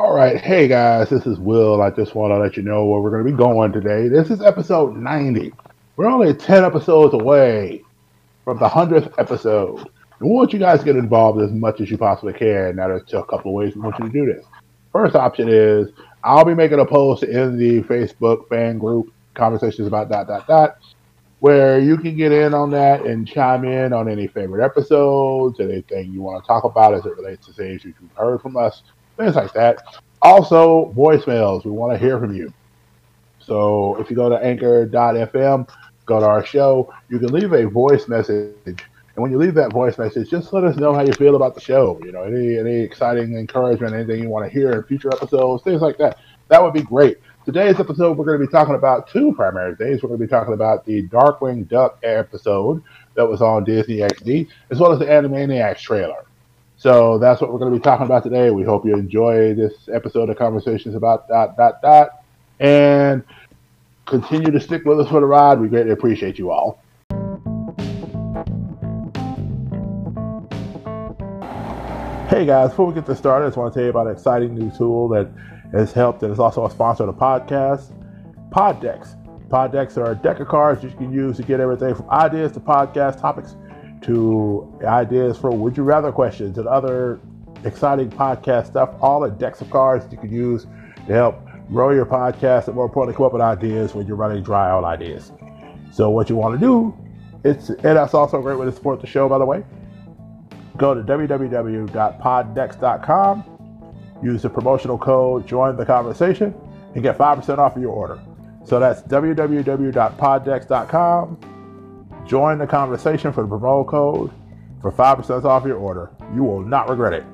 All right, hey guys, this is Will. I just want to let you know where we're going to be going today. This is episode 90. We're only 10 episodes away from the 100th episode. We want you guys to get involved as much as you possibly can. Now, there's a couple of ways we want you to do this. First option is I'll be making a post in the Facebook fan group, conversations about dot dot dot, where you can get in on that and chime in on any favorite episodes, anything you want to talk about as it relates to things you've heard from us, things like that. Also, voicemails. We want to hear from you. So if you go to anchor.fm, go to our show, you can leave a voice message. And when you leave that voice message, just let us know how you feel about the show. You know, any any exciting encouragement, anything you want to hear in future episodes, things like that. That would be great. Today's episode, we're going to be talking about two primary things. We're going to be talking about the Darkwing Duck episode that was on Disney XD, as well as the Animaniacs trailer. So that's what we're going to be talking about today. We hope you enjoy this episode of Conversations about dot dot dot, and continue to stick with us for the ride. We greatly appreciate you all. Hey guys, before we get this started, I just want to tell you about an exciting new tool that has helped and is also a sponsor of the podcast, Pod Decks. Pod Decks are a deck of cards you can use to get everything from ideas to podcast topics to ideas for would you rather questions and other exciting podcast stuff. All the decks of cards you can use to help grow your podcast and more importantly come up with ideas when you're running dry on ideas. So what you want to do, it's and that's also a great way to support the show by the way. Go to www.poddecks.com, use the promotional code join the conversation and get 5% off of your order. So that's www.poddecks.com. Join the conversation for the promo code for 5% off your order. You will not regret it.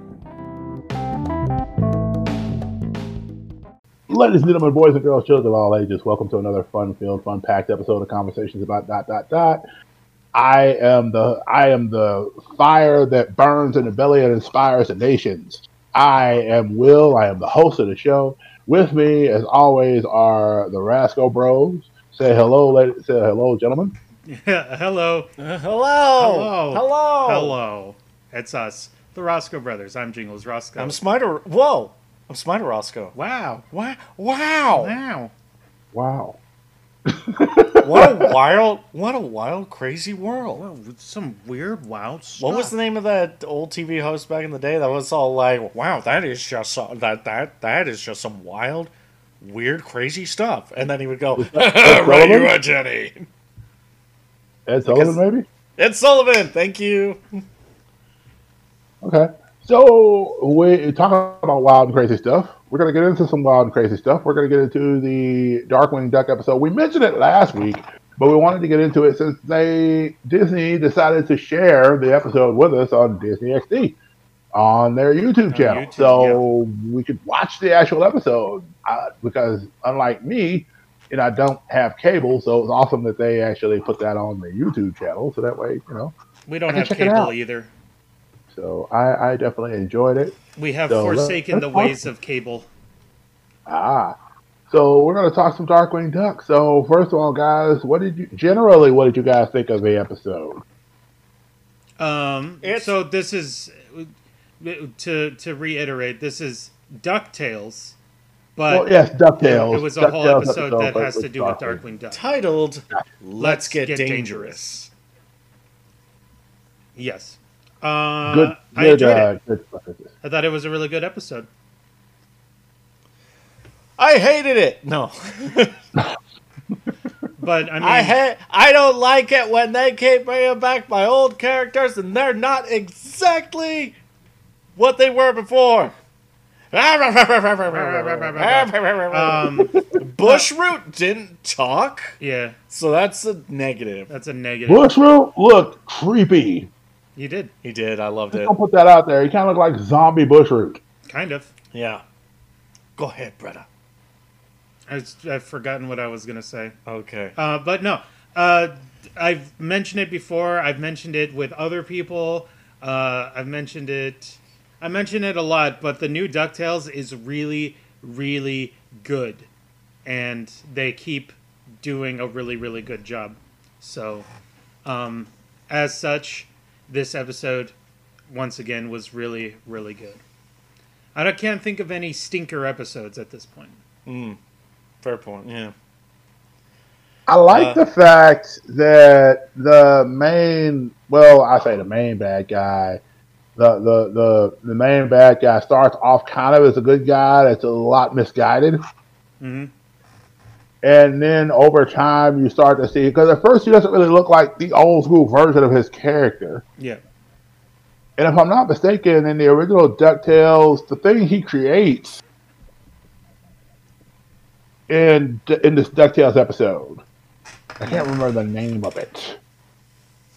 Ladies and gentlemen, boys and girls, children of all ages, welcome to another fun-filled, fun-packed episode of Conversations about dot dot dot. I am the I am the fire that burns in the belly and inspires the nations. I am Will. I am the host of the show. With me, as always, are the Roscoe Bros. Say hello, ladies. Say hello, gentlemen. Yeah, hello. hello. Hello. Hello. Hello. It's us, the Roscoe brothers. I'm Jingles Roscoe. I'm Smiter. Whoa. I'm Smiter Roscoe. wow. Wow. Wow. Wow. Wow. what a wild, what a wild, crazy world. Well, some weird, wild stuff. What was the name of that old TV host back in the day that was all like, "Wow, that is just so, that that that is just some wild, weird, crazy stuff," and then he would go, "Right, you are Jenny." Ed Sullivan, maybe. Ed Sullivan, thank you. Okay. So we talking about wild and crazy stuff. We're gonna get into some wild and crazy stuff. We're gonna get into the Darkwing Duck episode. We mentioned it last week, but we wanted to get into it since they Disney decided to share the episode with us on Disney XD on their YouTube channel, YouTube, so we could watch the actual episode. Uh, because unlike me, you know, I don't have cable, so it's awesome that they actually put that on the YouTube channel. So that way, you know, We don't have cable either. so I, I definitely enjoyed it. We have So, forsaken the ways talk- of cable. Ah, so we're gonna talk some Darkwing Duck. So first of all, guys, what did you generally what did you guys think of the episode? Um, It's- so this is to to reiterate. This is Ducktales, but well, yes, Ducktales. it was a whole DuckTales episode that has to do with Darkwing Duck. Titled, "Let's Get, Get dangerous. Yes. Uh, Good, I enjoyed uh, it. good. I thought it was a really good episode. I hated it. No, But I mean, I hate. I don't like it when they keep bringing back my old characters and they're not exactly what they were before. Um, Bushroot didn't talk, yeah, so that's a negative. that's a negative. Bushroot looked creepy. You did He did. I loved Just it. don't put that out there. He kind of looked like zombie Bushroot. kind of. Yeah. Go ahead, Bretta. I, I've forgotten what I was gonna say. Okay. Uh, but no, uh, I've mentioned it before. I've mentioned it with other people. Uh, I've mentioned it. I mention it a lot, but the new Ducktales is really, really good, and they keep doing a really, really good job. So, um, as such, this episode once again was really, really good. I don't- can't think of any stinker episodes at this point. Fair point. Yeah. I like Uh, the fact that the main, well, I say the main bad guy, the, the the the main bad guy starts off kind of as a good guy that's a lot misguided, hmm and then over time you start to see because at first he doesn't really look like the old school version of his character. Yeah. And if I'm not mistaken, in the original Ducktales, the thing he creates in in this Ducktales episode, I can't remember the name of it.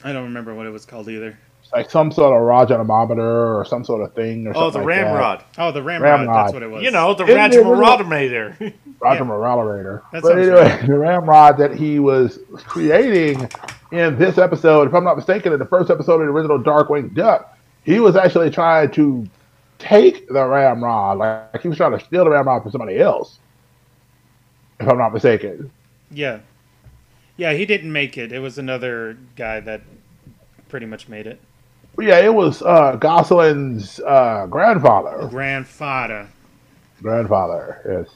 I don't remember what it was called either. It's like some sort of Rajamometer or some sort of thing or Oh, something the like that. Ramrod. Oh, the Ramrod. Ramrod. That's what it was. You know, the In the original- Roger Yeah. But sounds anyway, the Ramrod that he was creating in this episode, if I'm not mistaken, in the first episode of the original Darkwing Duck, he was actually trying to take the Ramrod, like he was trying to steal the Ramrod from somebody else. If I'm not mistaken. Yeah. Yeah, he didn't make it. It was another guy that pretty much made it. Yeah, it was uh, Gosalyn's uh, grandfather. Grandfather. grandfather, yes,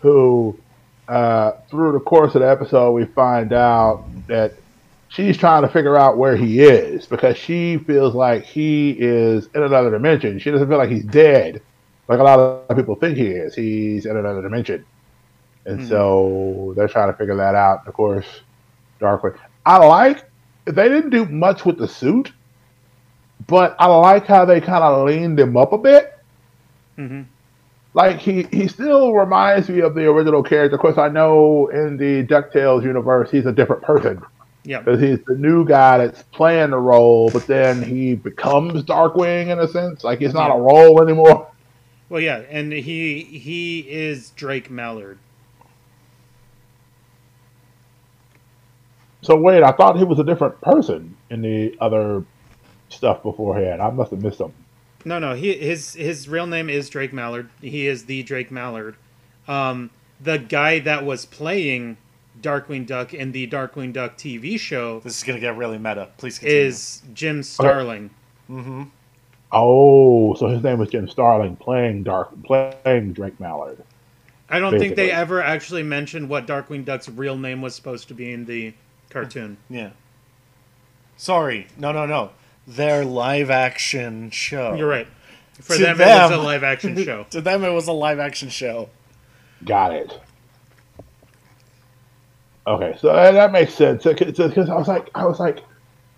who uh, through the course of the episode we find out that she's trying to figure out where he is because she feels like he is in another dimension. She doesn't feel like he's dead, like a lot of people think he is. He's in another dimension, and Hmm. so they're trying to figure that out. Of course, Darkwing. I like they didn't do much with the suit, but I like how they kind of leaned him up a bit hmm like he he still reminds me of the original character. Of course, I know in the Ducktales universe he's a different person Yeah. because he's the new guy that's playing the role, but then he becomes Darkwing in a sense. Like it's not Yeah. a role anymore. Well, yeah, and he he is Drake Mallard. So wait, I thought he was a different person in the other stuff beforehand. I must have missed him. No, no, he his his real name is Drake Mallard. He is the Drake Mallard. Um, the guy that was playing Darkwing Duck in the Darkwing Duck TV show This is gonna get really meta. Please continue. is Jim Starling. Mm-hmm. Oh, so his name was Jim Starling playing Dark playing Drake Mallard. I don't think they ever actually mentioned what Darkwing Duck's real name was supposed to be in the cartoon. Yeah. Sorry. No, no, no. Their live action show. You're right. For To them, it was a live action show. to them, it was a live action show. Got it. Okay, so that, that makes sense. Because I was like, I was like,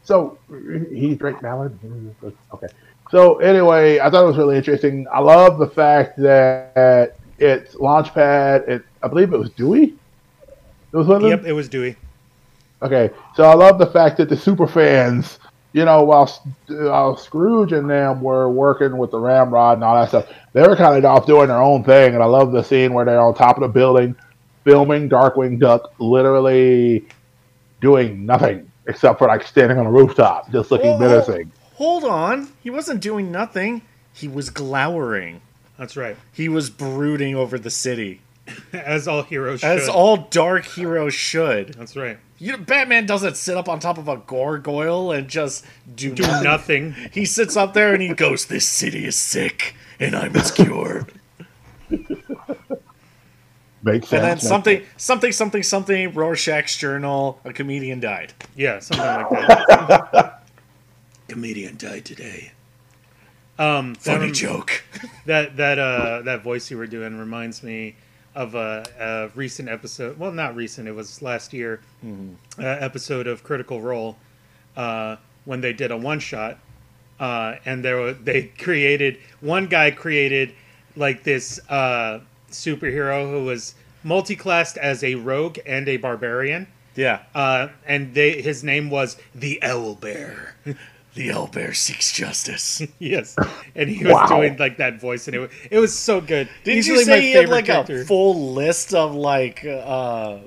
so he's Drake Mallard. Okay. So anyway, I thought it was really interesting. I love the fact that it's Launchpad. It, I believe it was Dewey. It was with him? Yep, it was Dewey. Okay, so I love the fact that the super fans, you know, while, while Scrooge and them were working with the Ramrod and all that stuff, they were kind of off doing their own thing. And I love the scene where they're on top of the building filming Darkwing Duck, literally doing nothing except for like standing on a rooftop, just looking Whoa. menacing. Hold on. He wasn't doing nothing. He was glowering. That's right. He was brooding over the city, As all heroes should. as all dark heroes should. That's right. You know, Batman doesn't sit up on top of a gargoyle and just do, Do nothing. nothing. He sits up there and he goes, "This city is sick, and I'm its cure." Makes sense. and then makes something, something, something, something. Rorschach's journal. A comedian died. Yeah, something like that. Comedian died today. Um, Funny rem- joke. That that uh that voice you were doing reminds me of a, a recent episode. Well, not recent. It was last year. Uh, episode of Critical Role uh, when they did a one shot, uh, and there were, they created one guy created like this uh, superhero who was multi-classed as a rogue and a barbarian. Yeah. Uh, and they his name was the Owl Bear. The owlbear seeks justice. yes, and he was Wow. doing like that voice, and it was, it was so good. Didn't Easily you say my he had favorite like character. a full list of like uh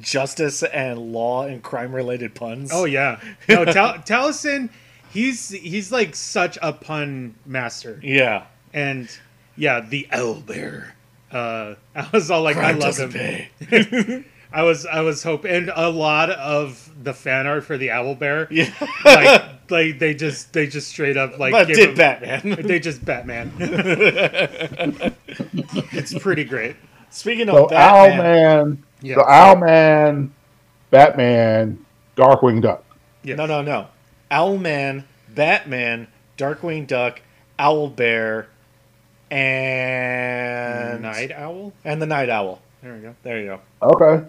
justice and law and crime related puns? Oh yeah, no, Tal- Taliesin, he's he's like such a pun master, yeah. and yeah, the Owl Bear. Uh, I was all like, Crime I love doesn't him. Pay. I was I was hoping and a lot of the fan art for the owl bear Yeah. like like they just they just straight up like but did him- Batman. they just Batman. it's pretty great. Speaking of So Batman, Owlman, Yeah. so Owlman, Batman, Darkwing Duck. Yes. no, no, no. Owlman, Batman, Darkwing Duck, Owlbear, and Night owl. and the Night Owl. There we go. There you go. Okay.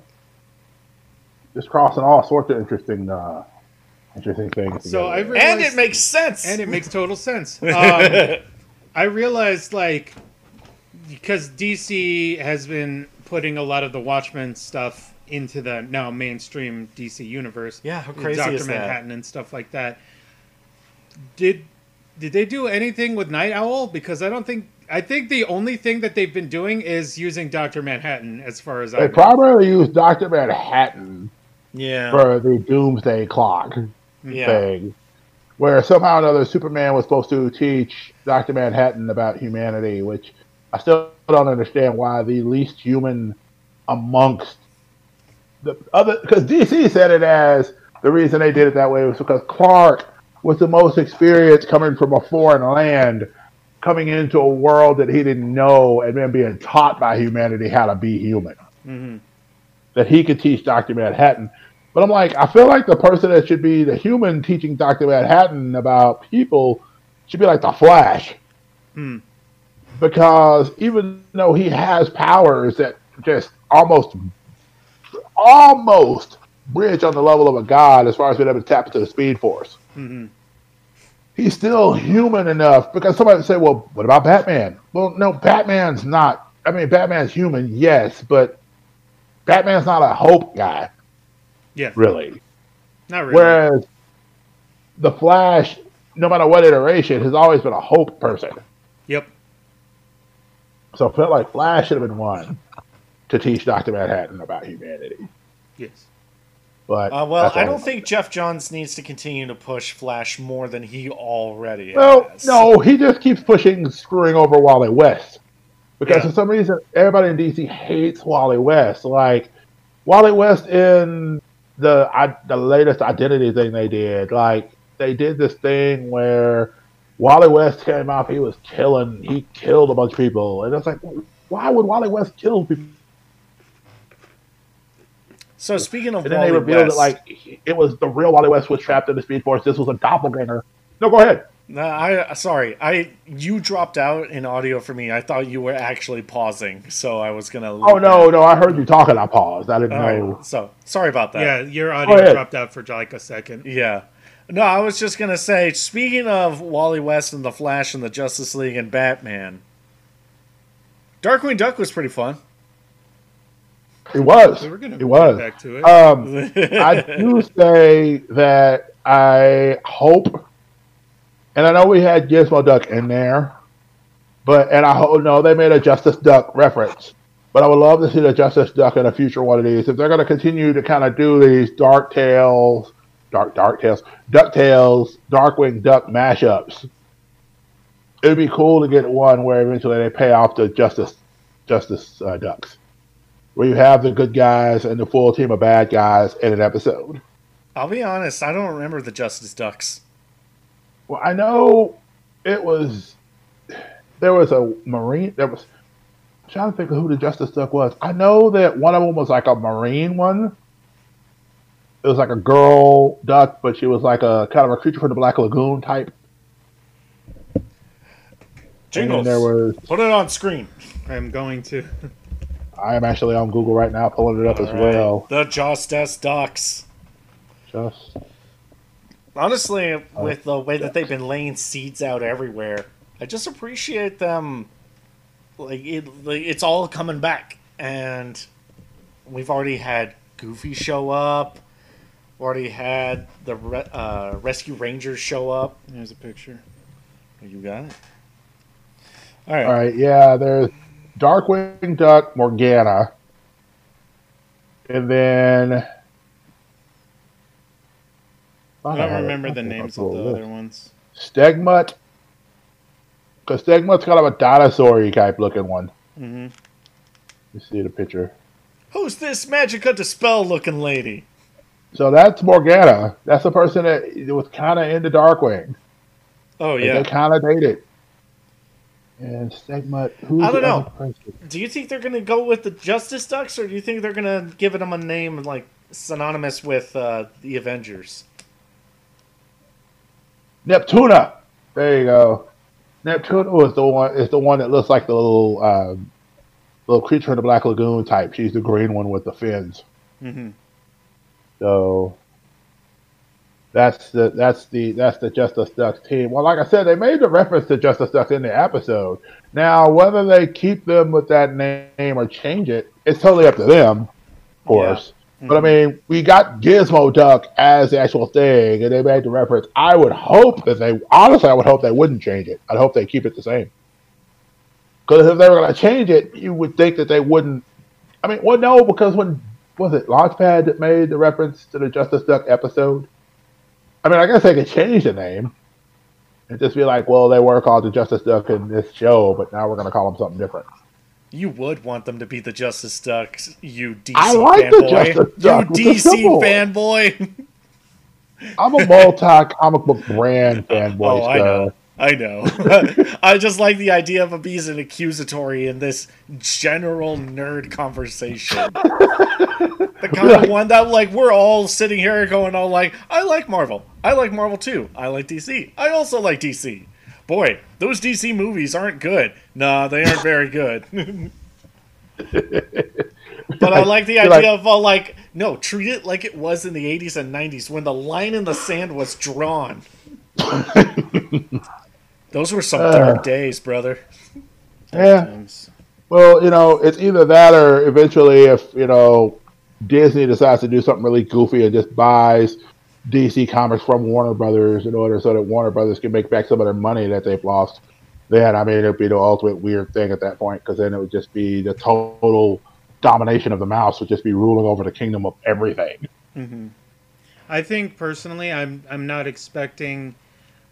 Just crossing all sorts of interesting, uh, interesting things. So I realized, And it makes sense. and it makes total sense. Um, I realized like because DC has been putting a lot of the Watchmen stuff into the now mainstream DC universe. Yeah, how crazy Doctor is that? Manhattan and stuff like that. Did did they do anything with Night Owl? Because I don't think I think the only thing that they've been doing is using Doctor Manhattan as far as I they know. primarily used Doctor Manhattan yeah. for the Doomsday Clock yeah. thing, where somehow or another Superman was supposed to teach Doctor Manhattan about humanity, which I still don't understand why the least human amongst the other because DC said it as the reason they did it that way was because Clark was the most experienced coming from a foreign land, coming into a world that he didn't know, and then being taught by humanity how to be human. Mhm. That he could teach Doctor Manhattan. But I'm like, I feel like the person that should be the human teaching Doctor Manhattan about people should be like the Flash Hmm. because even though he has powers that just almost almost bridge on the level of a god as far as being able to tap into the speed force Mhm. he's still human enough because somebody would say well what about batman well no batman's not i mean batman's human yes but batman's not a hope guy Yeah, really not really. whereas the flash no matter what iteration has always been a hope person Yep. So I felt like Flash should have been one to teach Doctor Manhattan about humanity. Yes. But Uh, well, I don't think Geoff Johns needs to continue to push Flash more than he already Well, has. no, he just keeps pushing, screwing over Wally West because Yeah. for some reason everybody in DC hates Wally West. Like Wally West in the I, the latest Identity thing they did, like they did this thing where Wally West came out, he was killing, he killed a bunch of people, and it's like, why would Wally West kill people? So speaking of And then Wally they revealed West, that like it was the real Wally West was trapped in the Speed Force. This was a doppelganger. No, go ahead. No, I sorry. I you dropped out in audio for me. I thought you were actually pausing, so I was gonna. Oh no, no, I heard you talking. I paused. I didn't All right, know. so sorry about that. Yeah, your audio dropped out for like a second. Yeah. No, I was just gonna say. Speaking of Wally West and the Flash and the Justice League and Batman, Darkwing Duck was pretty fun. It was. We were gonna It was. get back to it. Um, I do say that I hope, and I know we had Gizmo Duck in there, but and I hope no, they made a Justice Duck reference. But I would love to see the Justice Duck in a future one of these. If they're going to continue to kind of do these Dark Tales, Dark Dark Tales, Duck Tales, Darkwing Duck mashups, it'd be cool to get one where eventually they pay off the Justice Justice uh, Ducks, where you have the good guys and the full team of bad guys in an episode. I'll be honest. I don't remember the Justice Ducks. Well, I know it was there was a marine. There was I'm trying to think of who the Justice Duck was. I know that one of them was like a marine one. It was like a girl duck, but she was like a kind of a creature from the Black Lagoon type. And Jingles. then there was. Put it on screen. I'm going to. I am actually on Google right now, pulling it up as All right. well. The Justice Ducks. Just Honestly, with the way that they've been laying seeds out everywhere, I just appreciate them. Like it, like it's all coming back, and we've already had Goofy show up. Already had the re- uh, Rescue Rangers show up. There's a picture. You got it. All right. all right, yeah. There's Darkwing Duck, Morgana, and then I don't remember the names of the other ones. Stegmutt. Because Stegmutt's kind of a dinosaur type looking one. hmm You see the picture. Who's this Magica De Spell looking lady? So that's Morgana. That's the person that was kind of in into Darkwing. Oh Like, yeah. They kind of dated. And Stigma. Who's I don't know. Do you think they're gonna go with the Justice Ducks, or do you think they're gonna give them a name like synonymous with uh, the Avengers? Neptuna. There you go. Neptuna was the one. Is the one that looks like the little um, little creature in the Black Lagoon type. She's the green one with the fins. Mm-hmm. So that's the that's the that's the Justice Ducks team. Well, like I said, they made the reference to Justice Ducks in the episode. Now, whether they keep them with that name or change it, it's totally up to them, of course. But I mean, we got Gizmo Duck as the actual thing, and they made the reference. I would hope that they, honestly, I would hope they wouldn't change it. I'd hope they keep it the same. Because if they were going to change it, you would think that they wouldn't. I mean, well, no, because when was it Launchpad that made the reference to the Justice Duck episode? I mean, I guess they could change the name and just be like, well, they were called the Justice Duck in this show, but now we're going to call them something different. You would want them to be the Justice Ducks, you DC I like the fanboy. Justice Duck You DC fanboy. I'm a multi comic book brand oh, fanboy. oh, I know. I know. I just like the idea of him being an accusatory in this general nerd conversation. the kind of one that, like, we're all sitting here going, all like, I like Marvel. I like Marvel too. I like DC. I also like DC. Boy, those DC movies aren't good. Nah, they aren't very good. but I like the idea like- of all like, no, treat it like it was in the 80s and 90s when the line in the sand was drawn. Those were some Uh. dark days, brother. Yeah. Times. Well, you know, it's either that or eventually, if you know, Disney decides to do something really goofy and just buys DC Comics from Warner Brothers in order so that Warner Brothers can make back some of their money that they've lost. Then, I mean, it'd be the ultimate weird thing at that point because then it would just be the total domination of the mouse would just be ruling over the kingdom of everything. I think personally, I'm I'm not expecting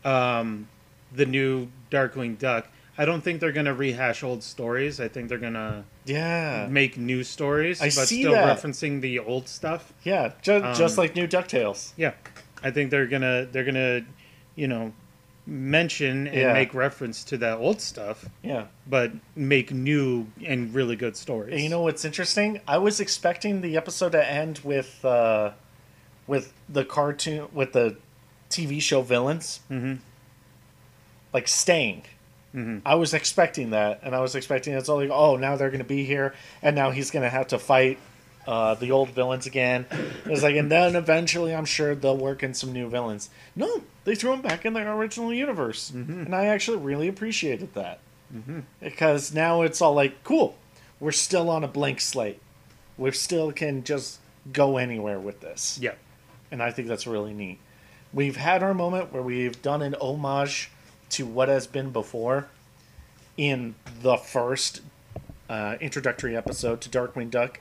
um, the new Darkwing Duck. I don't think they're gonna rehash old stories. I think they're gonna Yeah. make new stories, I but see still that. referencing the old stuff. Yeah, ju- just Um, like new DuckTales. Yeah, I think they're gonna they're gonna, you know, mention and Yeah. make reference to that old stuff, Yeah. but make new and really good stories. And you know what's interesting? I was expecting the episode to end with uh, with the cartoon with the TV show villains, hmm like staying. Mhm. I was expecting that, and I was expecting it's all like, oh, now they're going to be here, and now he's going to have to fight uh, the old villains again. It's like, and then eventually, I'm sure they'll work in some new villains. No, they threw him back in their original universe, and I actually really appreciated that because now it's all like, cool, we're still on a blank slate. We still can just go anywhere with this Yeah. and I think that's really neat. We've had our moment where we've done an homage to what has been before in the first uh, introductory episode to Darkwing Duck,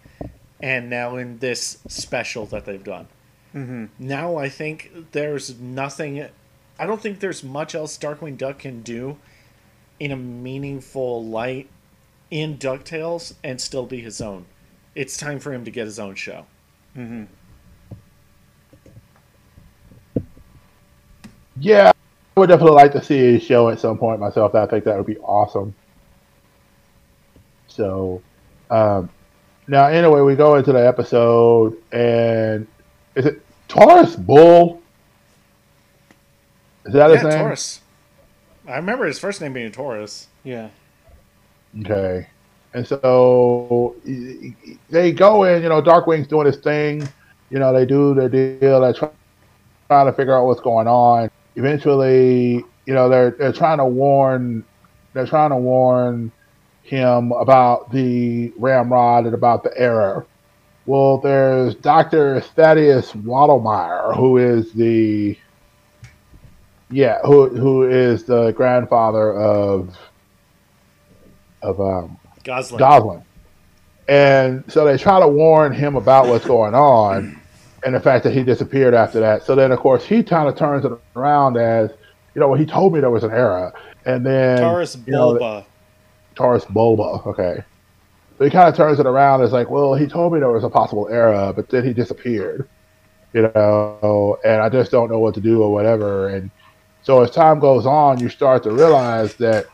and now in this special that they've done. hmm Now I think there's nothing. I don't think there's much else Darkwing Duck can do in a meaningful light in DuckTales and still be his own. It's time for him to get his own show. hmm Yeah, I would definitely like to see a show at some point myself. I think that would be awesome. So, um, now anyway, we go into the episode, and is it Taurus Bull? Is that his yeah, name? Taurus. I remember his first name being Taurus. Yeah. Okay. And so y- y- they go in, you know, Darkwing's doing his thing. You know, they do their deal. They're try- trying to figure out what's going on. Eventually, you know, they're they're trying to warn they're trying to warn him about the ramrod and about the error. Well, there's Dr. Thaddeus Waddlemeyer, who is the yeah, who who is the grandfather of of um, Gosalyn. Gosalyn. And so they try to warn him about what's going on and the fact that he disappeared after that. So then, of course, he kind of turns it around as, you know, well, he told me there was an error. And then Taurus you know, Bulba. Taurus Bulba, okay. So he kind of turns it around. It's like, well, he told me there was a possible era, but then he disappeared, you know, and I just don't know what to do or whatever. And so as time goes on, you start to realize that,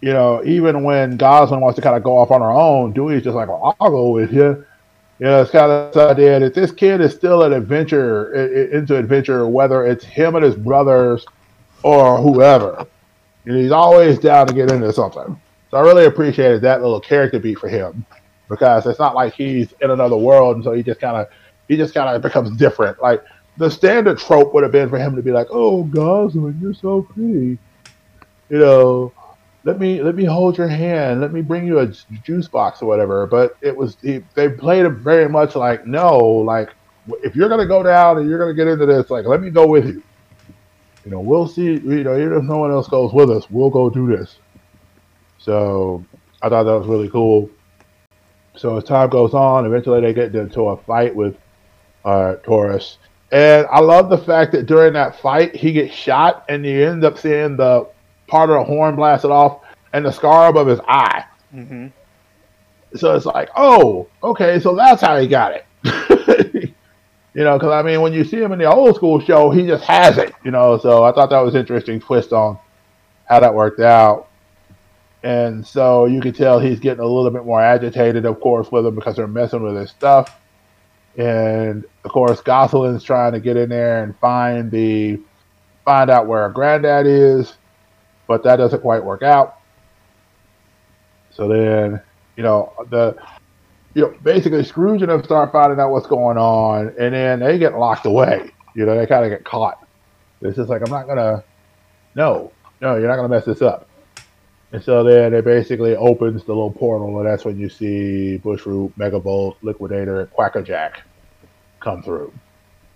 you know, even when Gosalyn wants to kind of go off on her own, Dewey's just like, well, I'll go with you. You know, it's kind of this idea that this kid is still an adventure, into adventure, whether it's him and his brothers or whoever. And he's always down to get into something. So I really appreciated that little character beat for him because it's not like he's in another world and so he just kind of he just kind of becomes different. Like the standard trope would have been for him to be like, "Oh, Gosalyn, you're so pretty," you know. Let me let me hold your hand. Let me bring you a juice box or whatever. But it was he, they played it very much like no, like if you're gonna go down and you're gonna get into this, like let me go with you. You know, we'll see. You know, even if no one else goes with us, we'll go do this. So I thought that was really cool. So as time goes on, eventually they get into a fight with uh, Taurus. And I love the fact that during that fight, he gets shot and you end up seeing the part of the horn blasted off and the scar above his eye. Mm-hmm. So it's like, oh, okay, so that's how he got it. you know, because I mean, when you see him in the old school show, he just has it, you know. So I thought that was interesting twist on how that worked out. And so you can tell he's getting a little bit more agitated, of course, with them because they're messing with his stuff. And of course, Gosalyn's trying to get in there and find the find out where granddad is, but that doesn't quite work out. So then, you know, the you know, basically Scrooge and them start finding out what's going on, and then they get locked away. You know, they kind of get caught. It's just like I'm not gonna, no, no, you're not gonna mess this up. And so then it basically opens the little portal, and that's when you see Bushroot, Megavolt, Liquidator, and Quackerjack come through.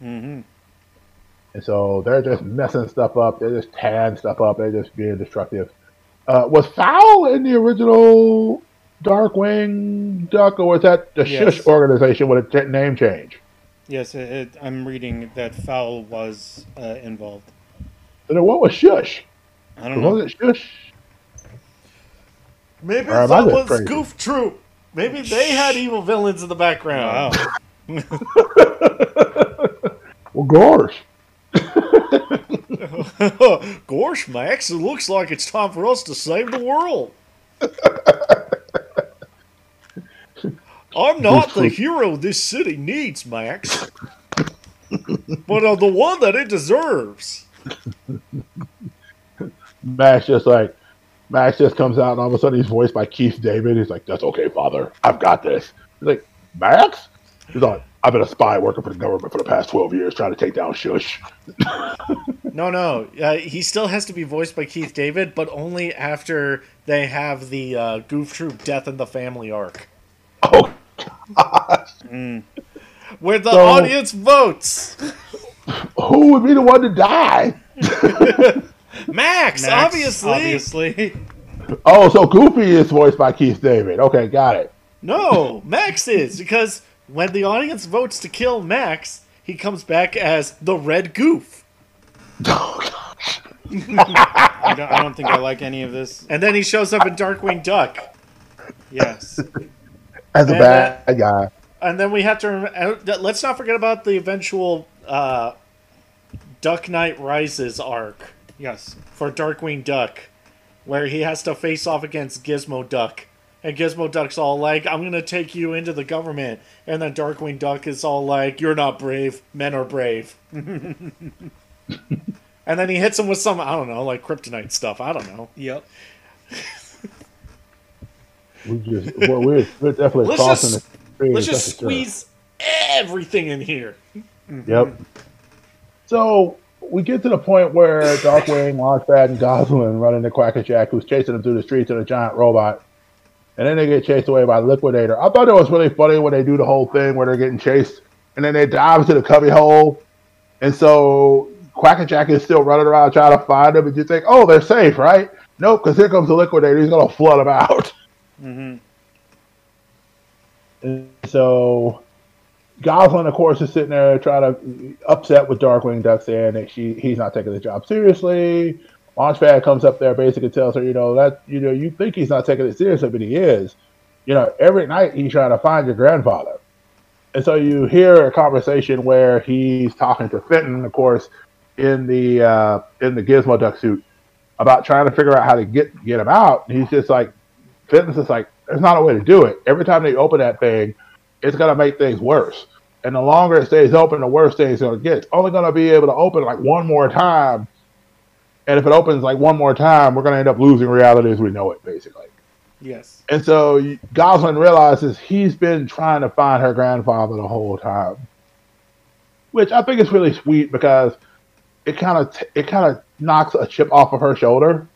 Mm-hmm. And so they're just messing stuff up. They're just tearing stuff up. They're just being destructive. Uh, was Fowl in the original Darkwing Duck, or was that the yes. Shush organization with a name change? Yes, it, it, I'm reading that Fowl was uh, involved. And then what was Shush? I don't know. Was it Shush? Maybe that was crazy. Goof Troop. Maybe they had evil villains in the background. Wow. well, gosh. gosh, Max, it looks like it's time for us to save the world. I'm not the hero this city needs, Max, but I'm the one that it deserves. Max just like, Max just comes out and all of a sudden he's voiced by Keith David. He's like, "That's okay, father. I've got this." He's like, "Max?" He's like, "I've been a spy working for the government for the past twelve years, trying to take down Shush." no, no, uh, he still has to be voiced by Keith David, but only after they have the uh, Goof Troop Death in the Family arc. Oh gosh! Mm. Where the so, audience votes. Who would be the one to die? Max, Max obviously. Obviously. Oh, so Goofy is voiced by Keith David. Okay, got it. No, Max is because when the audience votes to kill Max, he comes back as the Red Goof. Oh gosh. I, don't, I don't think I like any of this. And then he shows up in Darkwing Duck. Yes. As a and, bad uh, guy. And then we have to uh, let's not forget about the eventual uh, Duck Knight Rises arc. Yes. For Darkwing Duck, where he has to face off against Gizmo Duck. And Gizmo Duck's all like, I'm going to take you into the government. And then Darkwing Duck is all like, You're not brave. Men are brave. and then he hits him with some, I don't know, like kryptonite stuff. I don't know. Yep. we just, we're, we're definitely let's crossing just, the Let's just squeeze everything in here. Yep. So we get to the point where Darkwing, Launchpad, and Gosalyn run into Quackerjack, who's chasing them through the streets in a giant robot. And then they get chased away by Liquidator. I thought it was really funny when they do the whole thing where they're getting chased, and then they dive into the cubby hole. And so Quackerjack is still running around trying to find them, and you think, oh, they're safe, right? Nope, because here comes the Liquidator. He's going to flood them out. Mm-hmm. And so Gosalyn, of course, is sitting there trying to upset with Darkwing Duck, saying that she he's not taking the job seriously. Launchpad comes up there, basically tells her, you know, that you know, you think he's not taking it seriously, but he is. you know, every night he's trying to find your grandfather. And so you hear a conversation where he's talking to Fenton, of course, in the uh, in the Gizmo duck suit, about trying to figure out how to get get him out. And he's just like, Fenton's just like, there's not a way to do it. Every time they open that thing, it's gonna make things worse. And the longer it stays open, the worse things gonna get. It's only gonna be able to open like one more time. And if it opens like one more time, we're gonna end up losing reality as we know it, basically. Yes. And so Gosalyn realizes he's been trying to find her grandfather the whole time, which I think is really sweet because it kind of it kind of knocks a chip off of her shoulder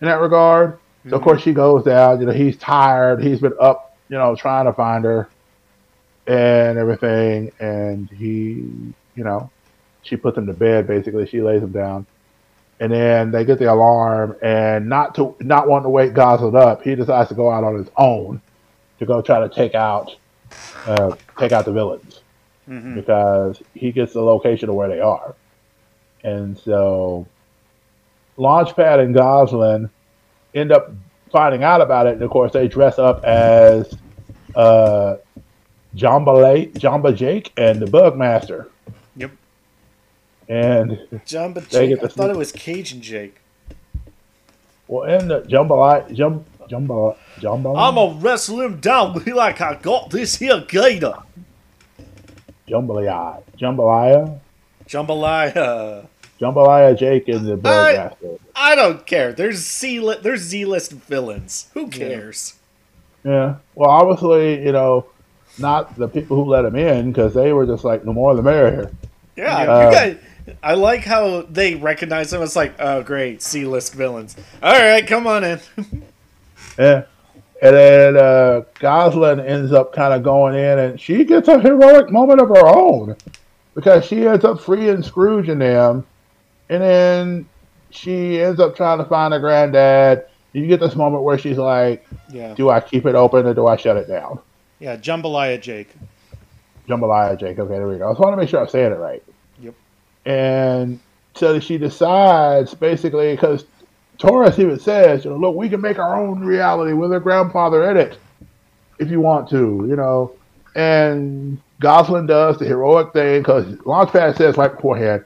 in that regard. So of mm-hmm. course she goes down. You know, he's tired. He's been up, you know, trying to find her and everything. And he, you know, she puts him to bed. Basically, she lays him down and then they get the alarm and not to not wanting to wake Gosalyn up, he decides to go out on his own to go try to take out uh, take out the villains Mhm. because he gets the location of where they are, and so Launchpad and Gosalyn end up finding out about it, and of course they dress up as uh, Jamba, Jamba Jake and the Bugmaster. And They Jake. I thought it was Cajun Jake. well, in the Jambalaya, Jum, Jumba, Jumbo, I'm gonna wrestle him down like I got this here gator. Jambalaya, Jambalaya, Jambalaya. Jambalaya Jake and the I- I don't care. There's C there's Z list villains. Who cares? Yeah. Well, obviously, you know, not the people who let him in because they were just like, the more the merrier. Yeah, Uh, you guys. I like how they recognize them It's like, oh great, C list villains. All right, come on in. Yeah. And then uh, Gosalyn ends up kind of going in and she gets a heroic moment of her own because she ends up freeing Scrooge and them. And then she ends up trying to find her granddad. You get this moment where she's like, Yeah. do I keep it open or do I shut it down? Yeah. Jambalaya Jake. Jambalaya Jake. Okay, there we go. I just want to make sure I'm saying it right. And so she decides basically because Taurus even says, you know, look, we can make our own reality with her grandfather in it if you want to, you know. And Gosalyn does the heroic thing because Launchpad says right beforehand,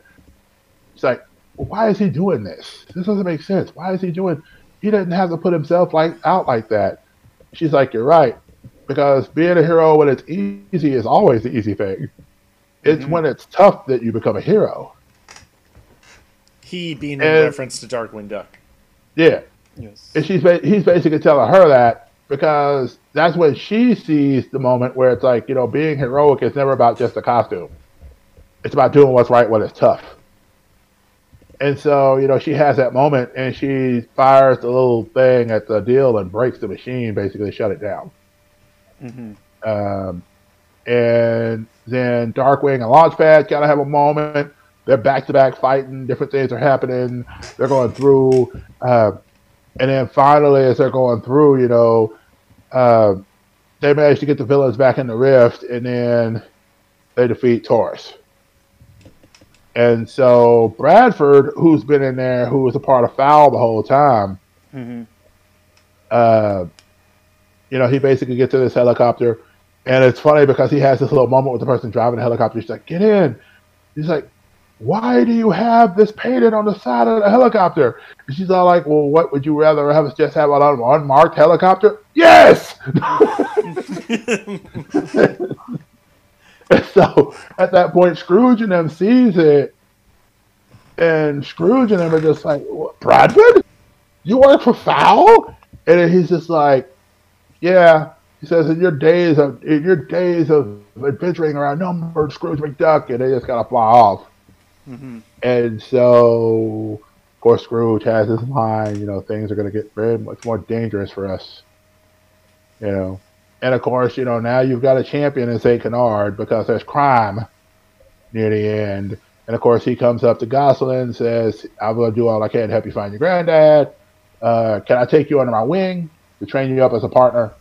it's like, well, why is he doing this? This doesn't make sense. Why is he doing? He doesn't have to put himself like out like that. She's like, you're right, because being a hero when it's easy is always the easy thing. It's Mhm. when it's tough that you become a hero. He being in reference to Darkwing Duck. Yeah, Yes. and she's he's basically telling her that because that's when she sees the moment where it's like you know being heroic is never about just a costume. It's about doing what's right when it's tough. And so you know she has that moment and she fires the little thing at the deal and breaks the machine, basically shut it down. hmm Um, and then Darkwing and Launchpad kind of have a moment. They're back to back fighting. Different things are happening. They're going through. Uh, and then finally, as they're going through, you know, uh, they manage to get the villains back in the rift, and then they defeat Taurus. And so Bradford, who's been in there, who was a part of Fowl the whole time, hmm uh, you know, he basically gets in this helicopter, and it's funny because he has this little moment with the person driving the helicopter. He's like, "Get in." He's like, "Why do you have this painted on the side of the helicopter?" And she's all like, "Well, what would you rather have us just have an unmarked helicopter?" Yes. So at that point, Scrooge and them sees it, and Scrooge and them are just like, "What, "Bradford, you work for Fowl?" And he's just like, "Yeah." He says, "In your days of in your days of adventuring around numbered Scrooge McDuck," and they just gotta fly off. hmm And so, of course, Scrooge has his line, you know, things are going to get very much more dangerous for us. You know, and of course, you know, now you've got a champion in St. Canard because there's crime near the end. And of course, he comes up to Gosalyn and says, I'm going to do all I can to help you find your granddad. Uh, can I take you under my wing to train you up as a partner?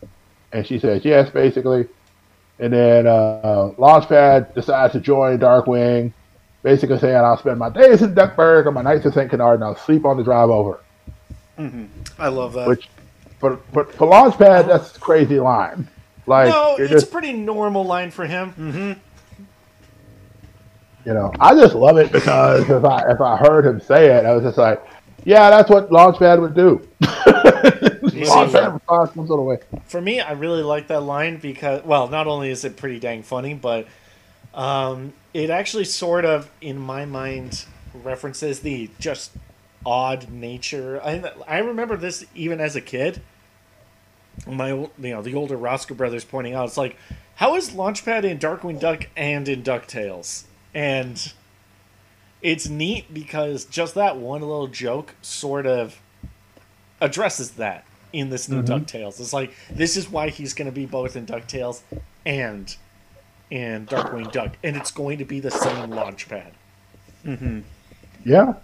And she says, yes, basically. And then uh, Launchpad decides to join Darkwing basically saying I'll spend my days in Duckburg or my nights in St. Canard and I'll sleep on the drive over. hmm I love that. Which, but but for Launchpad, that's a crazy line. Like no, it's just a pretty normal line for him. Mm-hmm. you know, I just love it because if I if I heard him say it, I was just like, yeah, that's what Launchpad would do. Launchpad responds some sort. For me, I really like that line because, well, not only is it pretty dang funny, but um, it actually sort of, in my mind, references the just odd nature. I I remember this even as a kid. My you know the older Roscoe brothers pointing out, it's like, how is Launchpad in Darkwing Duck and in Ducktales? And it's neat because just that one little joke sort of addresses that in this new DuckTales. It's like this is why he's going to be both in DuckTales and in Darkwing Duck, and it's going to be the same Launchpad. Mhm. Yeah,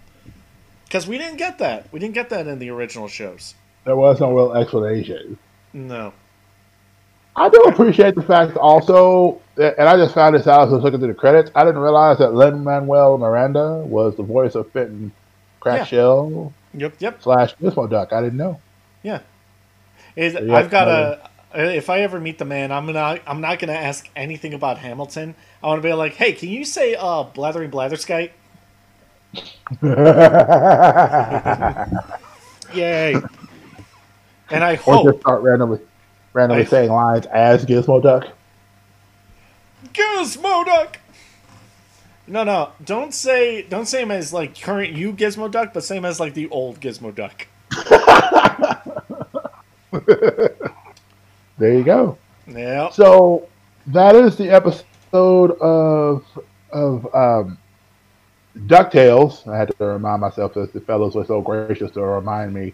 Because we didn't get that. We didn't get that in the original shows. there was no real explanation. No. I do appreciate the fact also, and I just found this out as I was looking through the credits. I didn't realize that Lin Manuel Miranda was the voice of Fenton Crackshell. Yeah. Yep. Yep. slash Gizmo Duck. I didn't know. Yeah. Is I've got uh, a. If I ever meet the man, I'm gonna. I'm not gonna ask anything about Hamilton. I want to be like, hey, can you say uh, blathering blatherskite? Yay. And I hope. or just start randomly, randomly I- saying lines as Gizmo Duck. Gizmo Duck. No, no, don't say don't say him as like current you Gizmo Duck, but same as like the old Gizmo Duck. There you go. Yeah. So that is the episode of of um, Ducktales. I had to remind myself that the fellows were so gracious to remind me.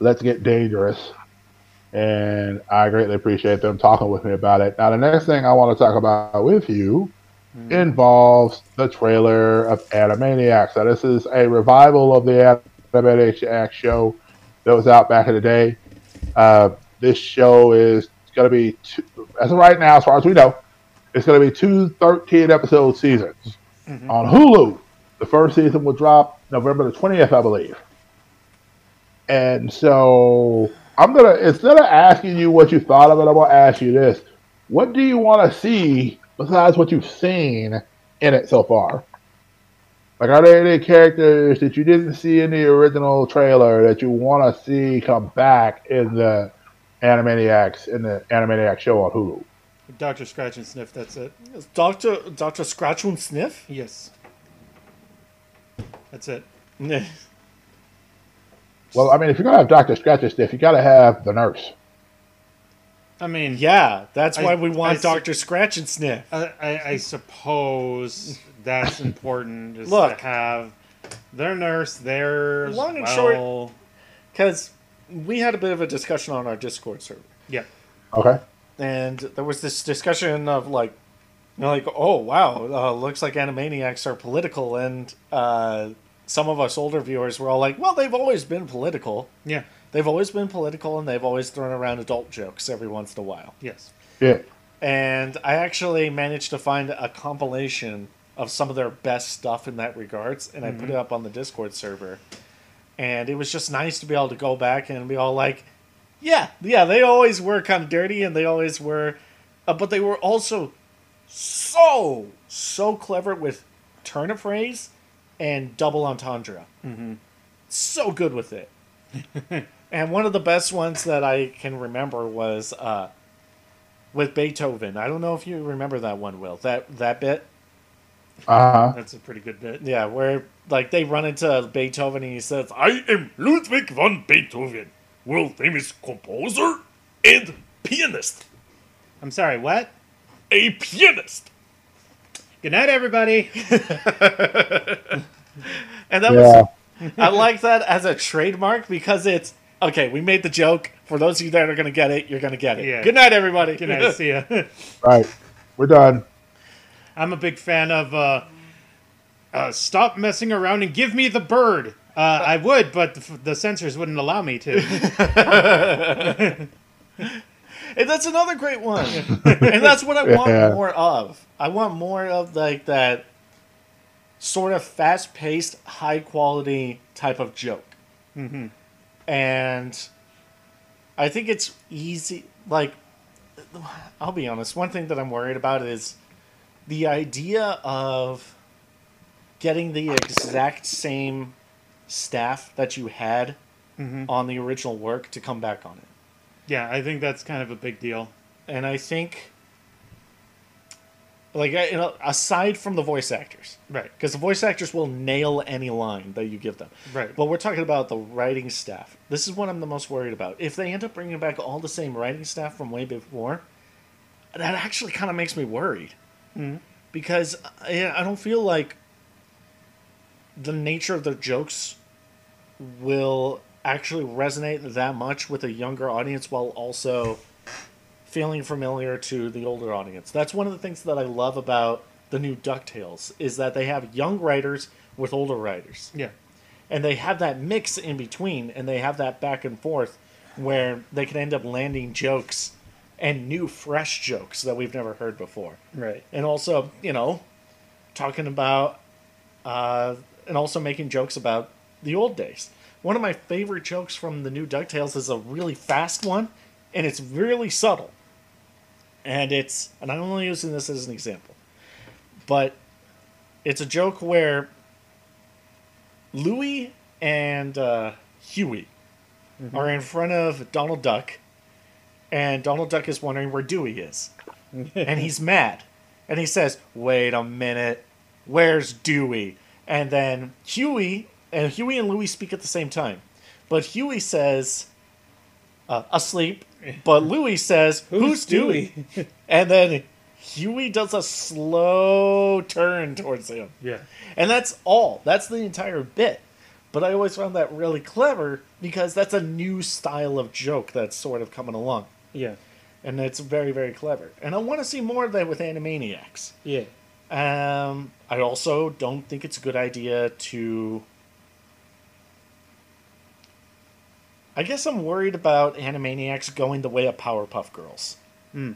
Let's get dangerous, and I greatly appreciate them talking with me about it. Now, the next thing I want to talk about with you involves the trailer of Animaniacs. Now, this is a revival of the Animaniacs show that was out back in the day. Uh, this show is going to be, two, as of right now, as far as we know, it's going to be two 13 episode seasons on Hulu. The first season will drop November the 20th, I believe. And so I'm going to, instead of asking you what you thought of it, I'm going to ask you this. What do you want to see besides what you've seen in it so far? Like, are there any characters that you didn't see in the original trailer that you want to see come back in the Animaniacs in the Animaniacs show on Hulu? Dr. Scratch and Sniff, that's it. Doctor Doctor Scratch and Sniff. Yes. That's it. Well, I mean, if you're gonna have Doctor Scratch and Sniff, you got to have the nurse. I mean, yeah, that's I- why we want Doctor Scratch and Sniff. I, I, I suppose that's important is Look. to have their nurse there. Long and well. short- Because we had a bit of a discussion on our Discord server. Yeah. Okay. and there was this discussion of like, you know, like, oh wow, uh, looks like Animaniacs are political, and uh, some of us older viewers were all like, well, they've always been political. Yeah. They've always been political, and they've always thrown around adult jokes every once in a while. Yes. Yeah. And I actually managed to find a compilation of some of their best stuff in that regards, and I put it up on the Discord server. And it was just nice to be able to go back and be all like, yeah, yeah, they always were kind of dirty, and they always were, uh, but they were also so so clever with turn of phrase and double entendre. Mm-hmm. So good with it. and one of the best ones that I can remember was uh, with Beethoven. I don't know if you remember that one, Will. That that bit. Uh huh. That's a pretty good bit. Yeah, where like they run into Beethoven and he says, "I am Ludwig von Beethoven, world famous composer and pianist. I'm sorry, what? A pianist." Good night, everybody. And that Yeah. was I like that as a trademark because it's okay. We made the joke. For those of you that are gonna get it, you're gonna get it. Yeah. Good night, everybody. Good night. See ya. Right. We're done. I'm a big fan of uh, uh, stop messing around and give me the bird. Uh, I would, but the, the censors wouldn't allow me to. And that's another great one. and that's what I want Yeah. more of. I want more of like that sort of fast-paced, high-quality type of joke. Mm-hmm. And I think it's easy. Like, I'll be honest. One thing that I'm worried about is the idea of getting the exact same staff that you had mm-hmm. on the original work to come back on it. Yeah, I think that's kind of a big deal. And I think, like, you know, aside from the voice actors, Right. because the voice actors will nail any line that you give them. Right. But we're talking about the writing staff. This is what I'm the most worried about. If they end up bringing back all the same writing staff from way before, that actually kind of makes me worried. Because I, I don't feel like the nature of their jokes will actually resonate that much with a younger audience while also feeling familiar to the older audience. That's one of the things that I love about the new DuckTales is that they have young writers with older writers. Yeah. And they have that mix in between and they have that back and forth where they can end up landing jokes and new fresh jokes that we've never heard before. Right. And also, you know, talking about uh and also making jokes about the old days. One of my favorite jokes from the new DuckTales is a really fast one, and it's really subtle. And it's, and I'm only using this as an example, but it's a joke where Louie and uh, Huey are in front of Donald Duck, and Donald Duck is wondering where Dewey is. and he's mad. And he says, Wait a minute, where's Dewey? And then Huey, and Huey and Louie speak at the same time. But Huey says, uh, asleep. But Louie says, Who's, Dewey? and then Huey does a slow turn towards him. Yeah. And that's all. That's the entire bit. But I always found that really clever because that's a new style of joke that's sort of coming along. Yeah. And it's very, very clever. And I want to see more of that with Animaniacs. Yeah. Um, I also don't think it's a good idea to. I guess I'm worried about Animaniacs going the way of Powerpuff Girls. Hmm.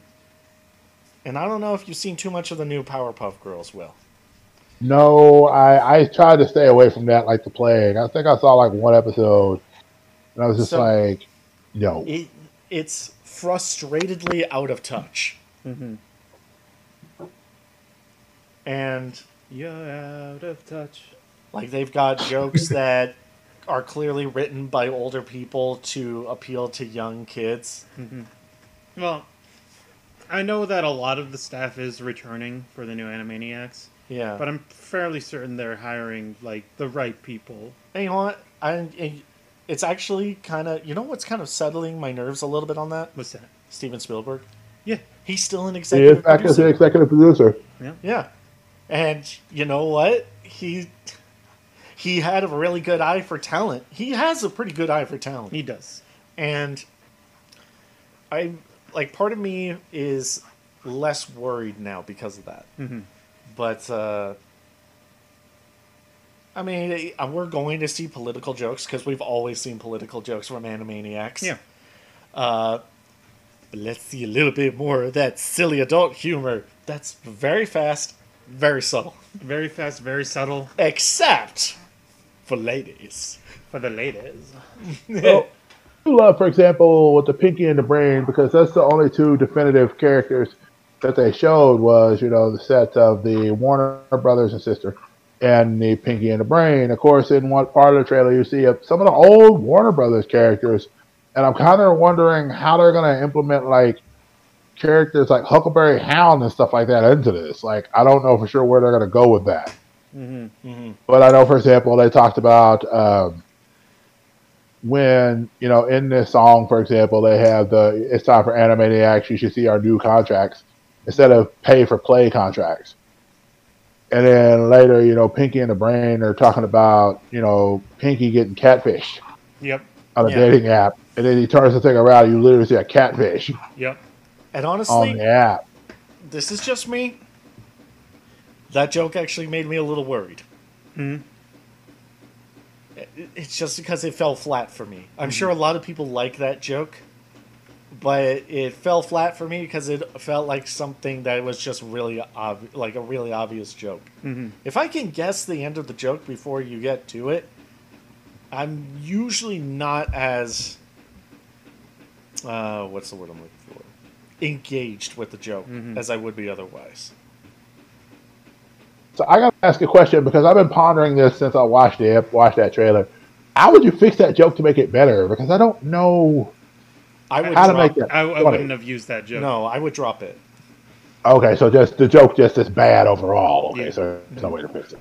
And I don't know if you've seen too much of the new Powerpuff Girls, Will. No, I I tried to stay away from that like the plague. I think I saw like one episode, and I was just So- like, no. It, it's frustratedly out of touch. Mm-hmm. And You're out of touch. Like they've got jokes that are clearly written by older people to appeal to young kids. Well, I know that a lot of the staff is returning for the new Animaniacs, Yeah, but I'm fairly certain they're hiring like the right people. and you know what? I, I- it's actually kind of you know what's kind of settling my nerves a little bit on that. What's that? Steven Spielberg. Yeah. He's still an executive. He is executive back as the producer. executive producer. Yeah, Yeah, and you know what? He he had a really good eye for talent. He has a pretty good eye for talent. He does. and I like part of me is less worried now because of that. Mhm. But uh, I mean, uh, we're going to see political jokes because we've always seen political jokes from Animaniacs. Yeah. Uh, but let's see a little bit more of that silly adult humor. That's very fast, very subtle, Very fast, very subtle except for ladies. for the ladies. Oh, I love, for example, with the Pinky and the Brain, because that's the only two definitive characters that they showed was, you know, the set of the Warner brothers and sister and the Pinky and the Brain. Of course, in one part of the trailer, you see some of the old Warner brothers characters, and I'm kind of wondering how they're going to implement like characters like Huckleberry Hound and stuff like that into this. Like, I don't know for sure where they're going to go with that. Mm-hmm. But I know, for example, they talked about um, when you know in this song, for example, they have the "It's time for Animaniacs. You should see our new contracts instead of pay for play contracts." And then later, you know, Pinky and the Brain are talking about you know Pinky getting catfish Yep. on a Yeah. dating app, and then he turns the thing around, you literally see a catfish Yep. And honestly, on honestly, the app. this is just me. That joke actually made me a little worried. Hmm. It's just because it fell flat for me. I'm sure a lot of people like that joke, but it fell flat for me because it felt like something that was just really ob- like a really obvious joke. Mm-hmm. If I can guess the end of the joke before you get to it, I'm usually not as uh, what's the word I'm looking for? Engaged with the joke Mhm. as I would be otherwise. So I got to ask a question because I've been pondering this since I watched it, watched that trailer. How would you fix that joke to make it better? Because I don't know I would how to drop, make that. I, I wouldn't have used that joke. No, I would drop it. Okay, so just the joke just is bad overall. Okay, Yeah. so there's no way to fix it.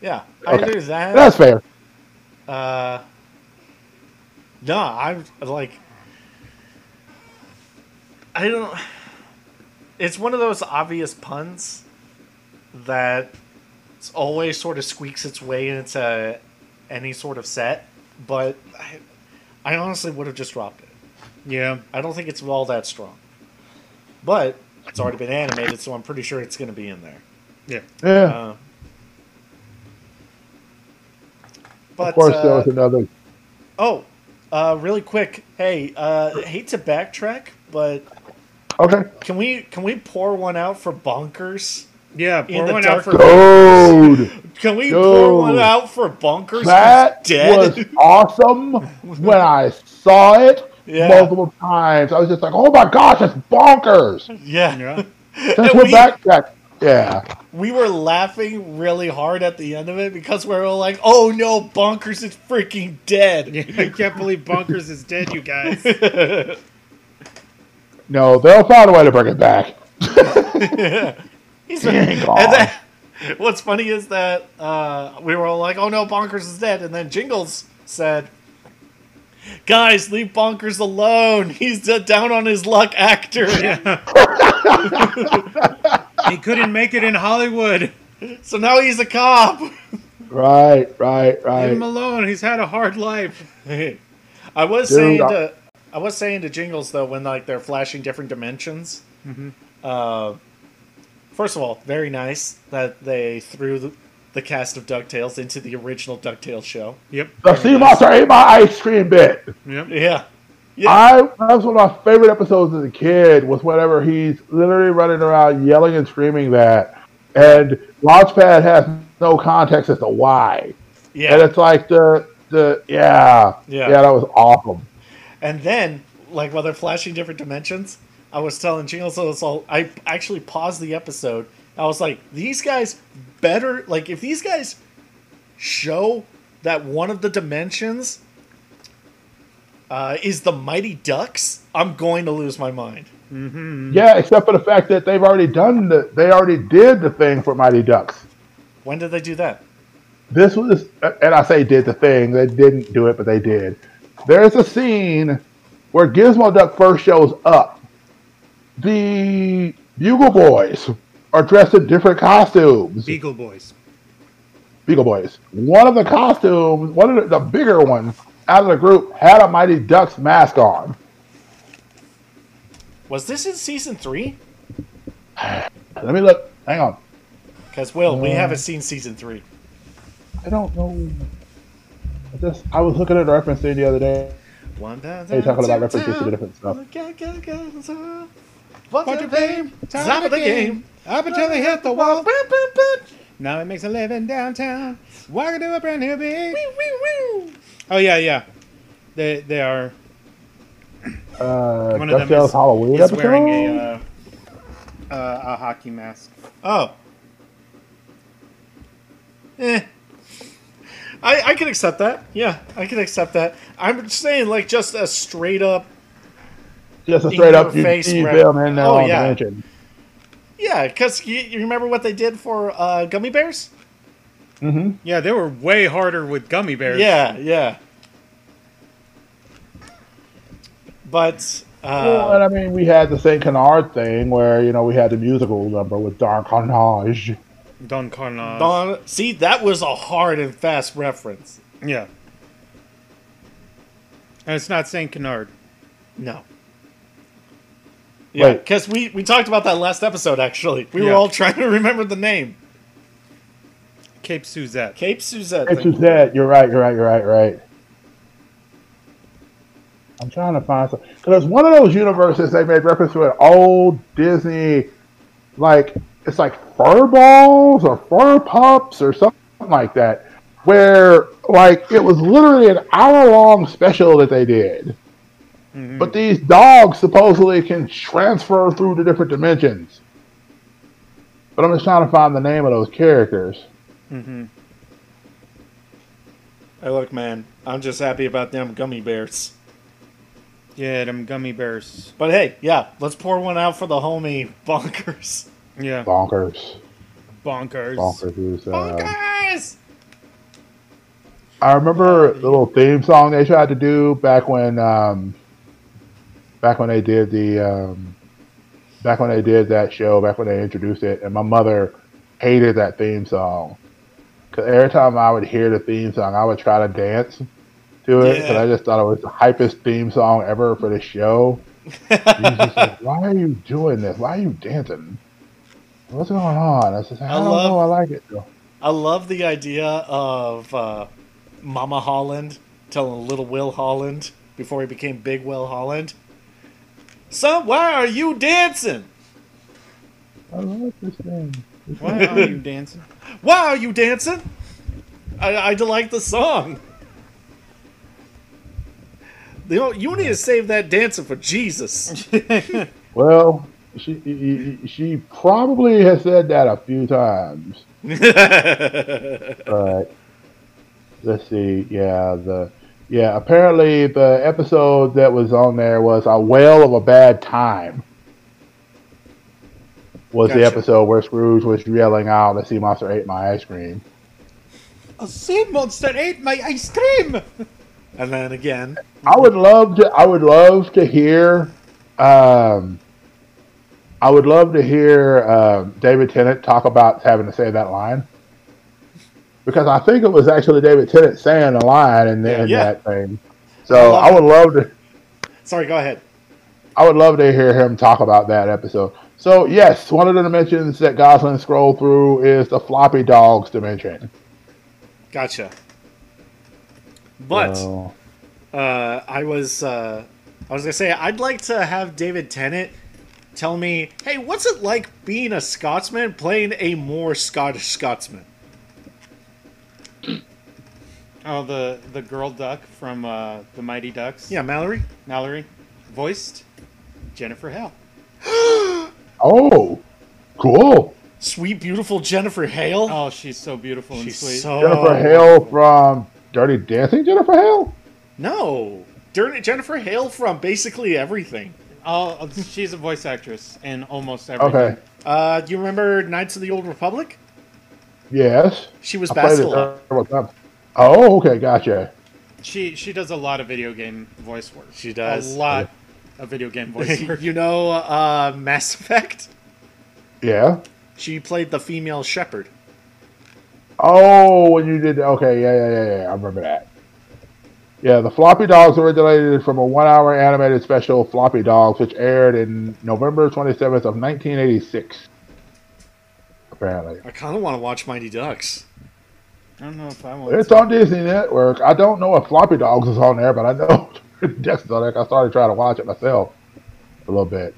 Yeah, I Okay. either that. That's fair. Uh, no, I'm like, I don't. It's one of those obvious puns that always sort of squeaks its way into any sort of set, but I, I honestly would have just dropped it. Yeah. I don't think it's all that strong, but it's already been animated, so I'm pretty sure it's going to be in there. Yeah. Yeah. Uh, but of course, there uh, was another. Oh, uh, really quick. Hey, uh, hate to backtrack, but Okay. can we can we pour one out for bonkers? Yeah. In Pour the one dark out for. Dude, Can we Dude. pour one out for bonkers? that dead? was awesome when I saw it Yeah. multiple times. I was just like, "Oh my gosh, that's bonkers!" yeah. Yeah. Since we're we- back, back, yeah. We were laughing really hard at the end of it because we were all like, "Oh no, bonkers is freaking dead." Yeah, I can't believe Bonkers is dead, you guys. No, they'll find a way to bring it back. He's Dang, God. and then, what's funny is that uh, we were all like, "Oh no, Bonkers is dead," and then Jingles said, "Guys, leave Bonkers alone. He's a down on his luck actor." he couldn't make it in Hollywood. So now he's a cop. Right, right, right. Leave him alone. He's had a hard life. I was Dude, saying to I was saying to Jingles though when like they're flashing different dimensions. Uh, first of all, very nice that they threw the, the cast of Ducktales into the original Ducktales show. Yep. The sea monster ate my ice cream bit. Yep. Yeah, yeah, I that was one of my favorite episodes as a kid was whenever he's literally running around yelling and screaming that, and Launchpad has no context as to why, Yeah. and yeah. it's like the the yeah Yeah. yeah that was awesome. And then, like while they're flashing different dimensions, I was telling Jingles so all. I actually paused the episode. I was like, these guys better like if these guys show that one of the dimensions uh, is the Mighty Ducks, I'm going to lose my mind. Yeah, except for the fact that they've already done the they already did the thing for Mighty Ducks. When did they do that? This was, and I say did the thing. They didn't do it, but they did. There's a scene where Gizmo Duck first shows up. The Bugle Boys are dressed in different costumes. Beagle Boys. Beagle Boys. One of the costumes, one of the, the bigger ones out of the group, had a Mighty Ducks mask on. Was this in season three? Let me look. Hang on. Because Will, we Uh, haven't seen season three. I don't know. I just I was looking at a reference thing the other day. One down, They talking about references to different stuff. What's What's the your name? name? Top of the game. Up until they hit the wall. Now it makes a living downtown. Walking to a brand new beat. Oh yeah, yeah. They they are. Uh, One of them DuckTales is- Halloween He's episode. wearing a uh, uh, a hockey mask. Oh. Eh. I, I can accept that. Yeah, I can accept that. I'm just saying, like, just a straight up. Just a straight your up you face see rep. film in there Oh, yeah. dimension. Yeah, because you, you remember what they did for uh, Gummi Bears? Mm-hmm. Yeah, they were way harder with Gummi Bears. Yeah, yeah. But. well, Uh, and I mean, we had the Saint Canard thing where you know we had the musical number with Don Karnage. Don Karnage. Don, see, that was a hard and fast reference. Yeah. And it's not Saint Canard. No. Yeah, because we, we talked about that last episode, actually. We were Yeah. all trying to remember the name. Cape Suzette. Cape Suzette. It's thank just you. that. You're right. You're right. You're right. Right. I'm trying to find some because one of those universes they made reference to an old Disney, like it's like fur balls or fur pups or something like that, where like it was literally an hour long special that they did. Mhm. But these dogs supposedly can transfer through the different dimensions. But I'm just trying to find the name of those characters. Mhm. Hey, look, man, I'm just happy about them Gummi Bears. Yeah, them Gummi Bears. But hey, yeah, let's pour one out for the homie Bonkers. Yeah, Bonkers. bonkers. Bonkers is. Uh, Bonkers! I remember the little theme song they tried to do back when, um, back when they did the, um, back when they did that show, back when they introduced it, and my mother hated that theme song. Cause every time I would hear the theme song, I would try to dance to it, because Yeah. I just thought it was the hypest theme song ever for the show. And he's just like, Why are you doing this? Why are you dancing? What's going on? I said, I, I don't love- know. I like it. though." I love the idea of uh, Mama Holland telling little Will Holland before he became Big Will Holland, Son, why are you dancing? I like this thing. This Why are you dancing? Why are you dancing? I, I like the song. You, know, you need to save that dancing for Jesus. Well, she she probably has said that a few times. But let's see. Yeah, the yeah. Apparently, the episode that was on there was a whale of a bad time. Was the episode where Scrooge was yelling out, "The sea monster ate my ice cream." A sea monster ate my ice cream. and then again, I would love to. I would love to hear. Um, I would love to hear um, David Tennant talk about having to say that line because I think it was actually David Tennant saying a line in, the, in Yeah. that thing. So love I would love to. sorry, go ahead. I would love to hear him talk about that episode. So yes, one of the dimensions that Gosalyn scrolled through is the Fluppy Dogs dimension. Gotcha. But uh, I was uh, I was gonna say I'd like to have David Tennant tell me, hey, what's it like being a Scotsman playing a more Scottish Scotsman? Oh, the the girl duck from uh, the Mighty Ducks. Yeah, Mallory. Mallory, voiced Jennifer Hale. oh, cool. Sweet, beautiful Jennifer Hale. Oh, she's so beautiful and sweet. so Jennifer Hale from Dirty Dancing. Jennifer Hale. No, Dirty Jennifer Hale from basically everything. Oh, she's a voice actress in almost everything. Okay. Uh, do you remember Knights of the Old Republic? Yes. She was I Bastila. Several times. Oh, okay, gotcha. She she does a lot of video game voice work. She does. a lot of video game voice work. you know, uh, Mass Effect. Yeah. She played the female Shepard. Oh, when you did okay, yeah, yeah, yeah, yeah. I remember that. Yeah, the Fluppy Dogs originated from a one-hour animated special, Fluppy Dogs, which aired in November 27th of 1986. Apparently, I kind of want to watch Mighty Ducks. I don't know if I want. it's to. on Disney Network. I don't know if Fluppy Dogs is on there, but I know Dexter's on there. I started trying to watch it myself a little bit.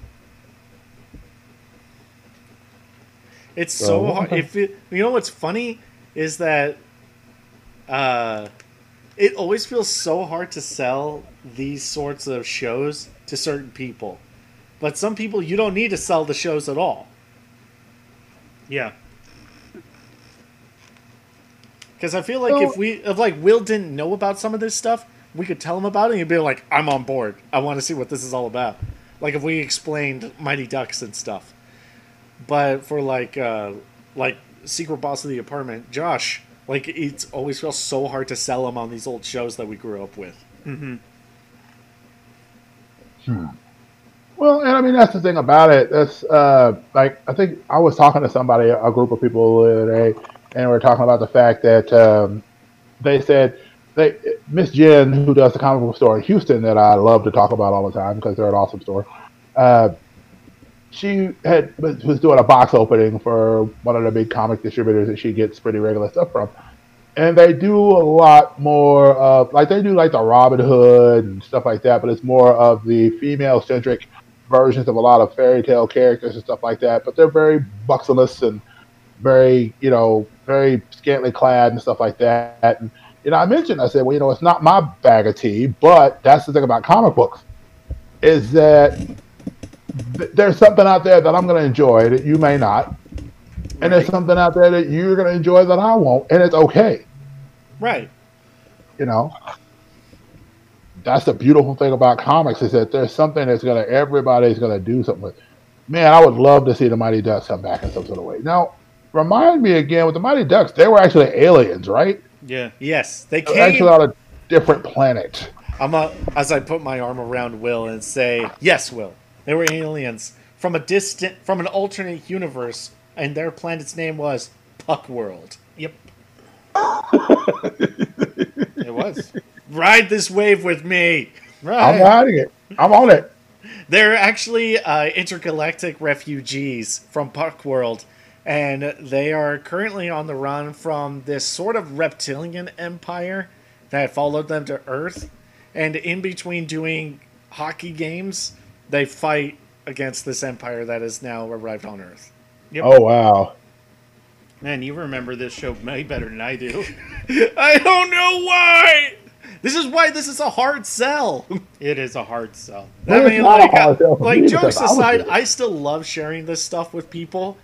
It's So, so hard. If it, you know what's funny is that uh, it always feels so hard to sell these sorts of shows to certain people, but some people you don't need to sell the shows at all. Yeah. Because I feel like Well- if we if like Will didn't know about some of this stuff, we could tell him about it and he'd be like, "I'm on board. I want to see what this is all about." Like if we explained Mighty Ducks and stuff. But for like uh like Secret Boss of the Apartment, Josh, like it's always feels so hard to sell him on these old shows that we grew up with. Mm-hmm. Hmm. Well, and I mean that's the thing about it. That's uh, like I think I was talking to somebody, a group of people the other day, and we are talking about the fact that um, they said they Miss Jen, who does the comic book store in Houston, that I love to talk about all the time because they're an awesome store. Uh, she had was doing a box opening for one of the big comic distributors that she gets pretty regular stuff from, and they do a lot more of like they do like the Robin Hood and stuff like that, but it's more of the female centric versions of a lot of fairy tale characters and stuff like that. But they're very buxomless and very you know very scantily clad and stuff like that. And you know, I mentioned I said, well, you know, it's not my bag of tea, but that's the thing about comic books. is that th- there's something out there that I'm going to enjoy that you may not, and there's something out there that you're going to enjoy that I won't, and it's okay. Right. You know, that's the beautiful thing about comics is that there's something that's going to everybody's going to do something with. Man, I would love to see the Mighty Ducks come back in some sort of way. Now, remind me again with the Mighty Ducks, they were actually aliens, right? Yeah. Yes, they They came. actually on a different planet. I'm a, as I put my arm around Will and say, "Yes, Will. They were aliens from a distant, from an alternate universe, and their planet's name was Puck World. Yep. it was. Ride this wave with me." I'm Right. riding it. I'm on it. They're actually uh, intergalactic refugees from Puck World, and they are currently on the run from this sort of reptilian empire that followed them to Earth. And in between doing hockey games, they fight against this empire that has now arrived on Earth. Yep. Oh wow. Man, you remember this show way better than I do. I don't know why. This is why this is a hard sell. It is a hard sell. I mean, like, hard sell for like jokes because I was aside. I still love sharing this stuff with people,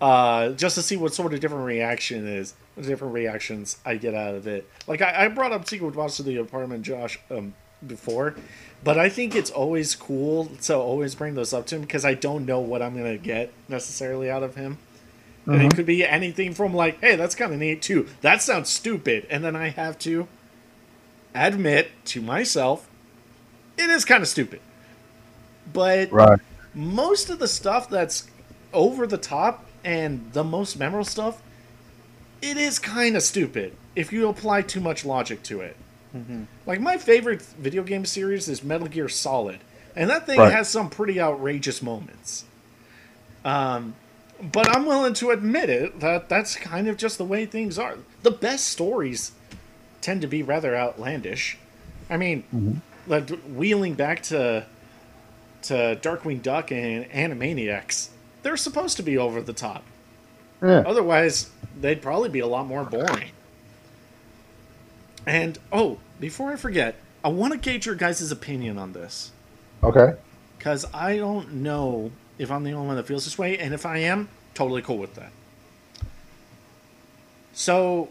uh, just to see what sort of different reaction is, different reactions I get out of it. Like I, I brought up Secret Watch to the apartment, Josh, um, before, but I think it's always cool to always bring those up to him because I don't know what I'm gonna get necessarily out of him. And Mm-hmm. it could be anything from like, "Hey, that's kind of neat too." That sounds stupid, and then I have to admit to myself, it is kind of stupid. But Right. most of the stuff that's over the top and the most memorable stuff, it is kind of stupid if you apply too much logic to it. Like my favorite video game series is Metal Gear Solid, and that thing Right. has some pretty outrageous moments. Um, but I'm willing to admit it that that's kind of just the way things are. The best stories tend to be rather outlandish. I mean, like, wheeling back to to Darkwing Duck and Animaniacs, they're supposed to be over the top. Yeah. Otherwise, they'd probably be a lot more boring. And oh, before I forget, I want to gauge your guys' opinion on this Okay. because I don't know if I'm the only one that feels this way, and if I am, totally cool with that. So,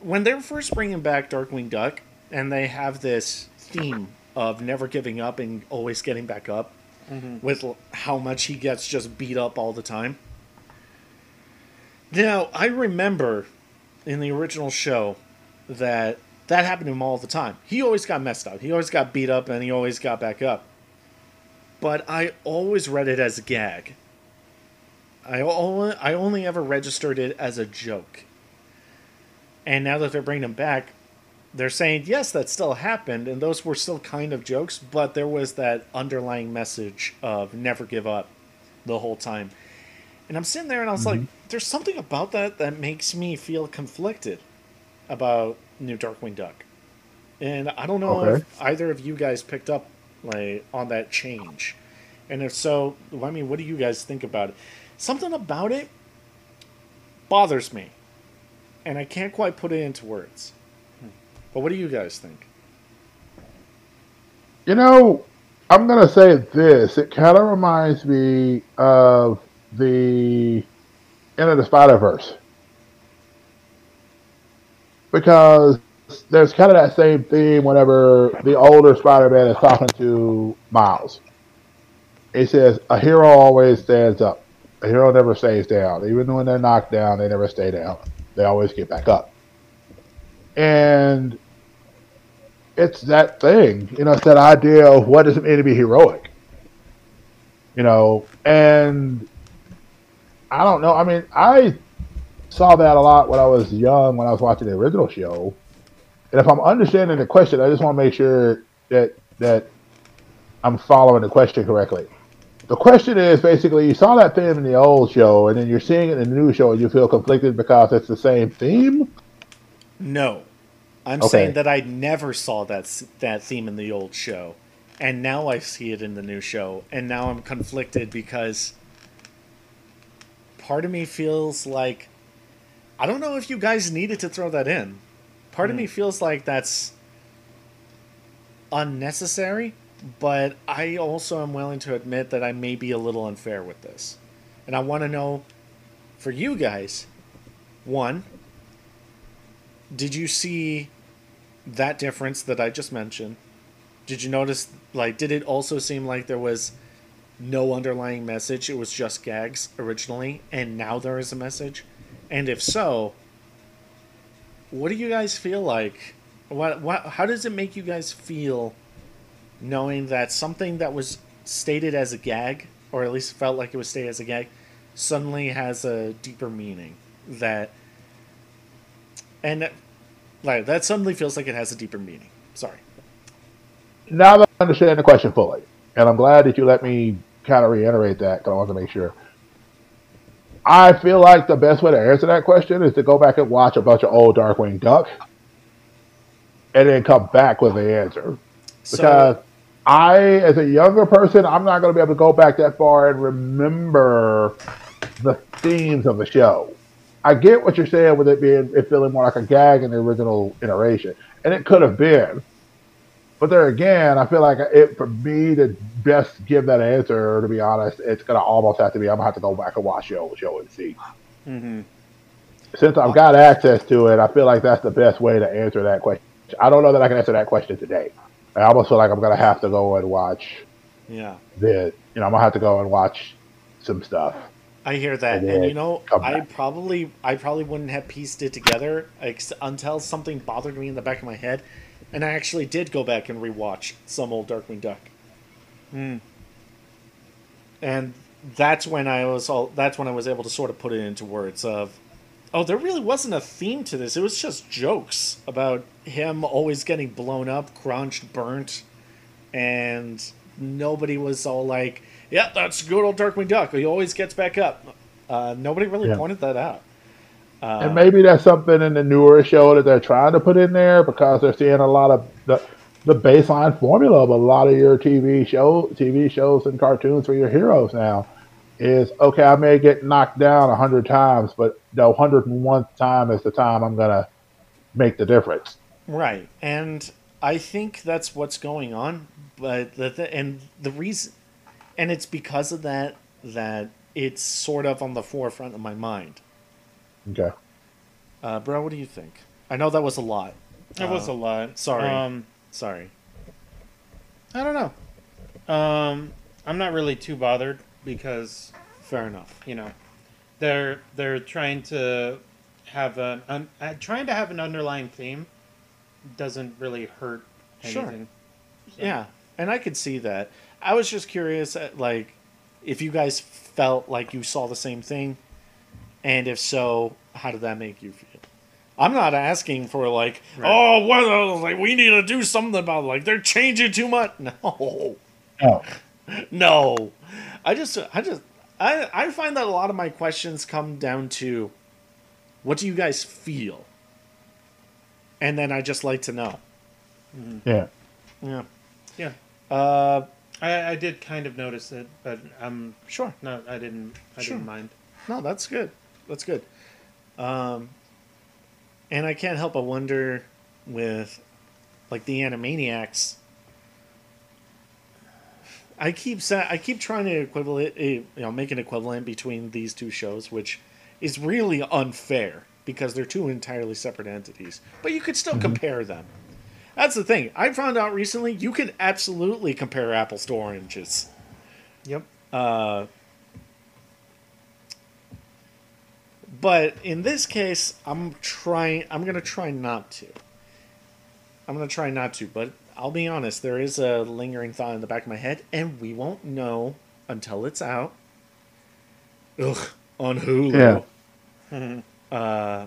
when they're first bringing back Darkwing Duck, and they have this theme of never giving up and always getting back up, Mm-hmm. with how much he gets just beat up all the time. Now, I remember in the original show that that happened to him all the time. He always got messed up. He always got beat up and he always got back up. But I always read it as a gag. I only, I only ever registered it as a joke. And now that they're bringing him back, they're saying, yes, that still happened, and those were still kind of jokes, but there was that underlying message of never give up the whole time. And I'm sitting there and I was like, mm-hmm. there's something about that that makes me feel conflicted about New Darkwing Duck. And I don't know Okay. if either of you guys picked up like on that change. And if so, I mean, what do you guys think about it? Something about it bothers me. And I can't quite put it into words. But what do you guys think? You know, I'm gonna say this. It kind of reminds me of the end of the Spider Verse because there's kind of that same theme whenever the older Spider-Man is talking to Miles. He says, "A hero always stands up. A hero never stays down. Even when they're knocked down, they never stay down. They always get back up." And it's that thing, you know, it's that idea of what does it mean to be heroic, you know, and I don't know. I mean, I saw that a lot when I was young, when I was watching the original show, and if I'm understanding the question, I just want to make sure that that I'm following the question correctly. The question is basically you saw that theme in the old show, and then you're seeing it in the new show, and you feel conflicted because it's the same theme. No. I'm Okay. saying that I never saw that that theme in the old show, and now I see it in the new show, and now I'm conflicted because part of me feels like I don't know if you guys needed to throw that in. Part of me hmm. feels like that's unnecessary, but I also am willing to admit that I may be a little unfair with this. And I want to know for you guys one, did you see that difference that I just mentioned? Did you notice, like, did it also seem like there was no underlying message? It was just gags originally, and now there is a message? And if so, what do you guys feel like? What, what, how does it make you guys feel knowing that something that was stated as a gag, or at least felt like it was stated as a gag, suddenly has a deeper meaning? That, and like that suddenly feels like it has a deeper meaning. Sorry. Now that I understand the question fully, and I'm glad that you let me kind of reiterate that because I want to make sure. I feel like the best way to answer that question is to go back and watch a bunch of old Darkwing Duck and then come back with the answer. Because so, I, as a younger person, I'm not going to be able to go back that far and remember the themes of the show. I get what you're saying with it being it feeling more like a gag in the original iteration, and it could have been. But there again, I feel like it for me to best give that answer. To be honest, it's gonna almost have to be. I'm gonna have to go back and watch show show and see. Mm-hmm. Since I've got access to it, I feel like that's the best way to answer that question. I don't know that I can answer that question today. I almost feel like I'm gonna have to go and watch. Yeah. The you know I'm gonna have to go and watch some stuff. I hear that, and, and you know, I probably, I probably wouldn't have pieced it together ex- until something bothered me in the back of my head, and I actually did go back and rewatch some old Darkwing Duck. Mm. And that's when I was all. That's when I was able to sort of put it into words of, oh, there really wasn't a theme to this. It was just jokes about him always getting blown up, crunched, burnt, and nobody was all like yeah, that's good old Darkwing Duck. He always gets back up. Uh, nobody really yeah. pointed that out. Uh, and maybe that's something in the newer show that they're trying to put in there because they're seeing a lot of the the baseline formula of a lot of your TV show TV shows and cartoons for your heroes now is okay. I may get knocked down a hundred times, but the hundred and one time is the time I'm gonna make the difference. Right, and I think that's what's going on. But the th- and the reason and it's because of that that it's sort of on the forefront of my mind. Okay. Uh, bro, what do you think? I know that was a lot. That uh, was a lot. Sorry. Um, sorry. I don't know. Um, I'm not really too bothered because, fair enough. You know, they're they're trying to have an un, uh, trying to have an underlying theme doesn't really hurt anything. Sure. So. Yeah, and I could see that. I was just curious, at, like, if you guys felt like you saw the same thing, and if so, how did that make you feel? I'm not asking for like, right. oh, what? Like, we need to do something about it. like they're changing too much. No, no, no. I just, I just, I, I find that a lot of my questions come down to, what do you guys feel? And then I just like to know. Mm-hmm. Yeah. Yeah. Yeah. Uh, I, I did kind of notice it, but I'm sure. No, I didn't. I sure. didn't mind. No, that's good. That's good. Um, and I can't help but wonder with like the Animaniacs. I keep sa- I keep trying to equivalent, eh, you know, make an equivalent between these two shows, which is really unfair because they're two entirely separate entities. But you could still mm-hmm. compare them. That's the thing. I found out recently you can absolutely compare apples to oranges. Yep. Uh, but in this case, I'm trying. I'm gonna try not to. I'm gonna try not to. But I'll be honest. There is a lingering thought in the back of my head, and we won't know until it's out. Ugh, on Hulu. Yeah. uh,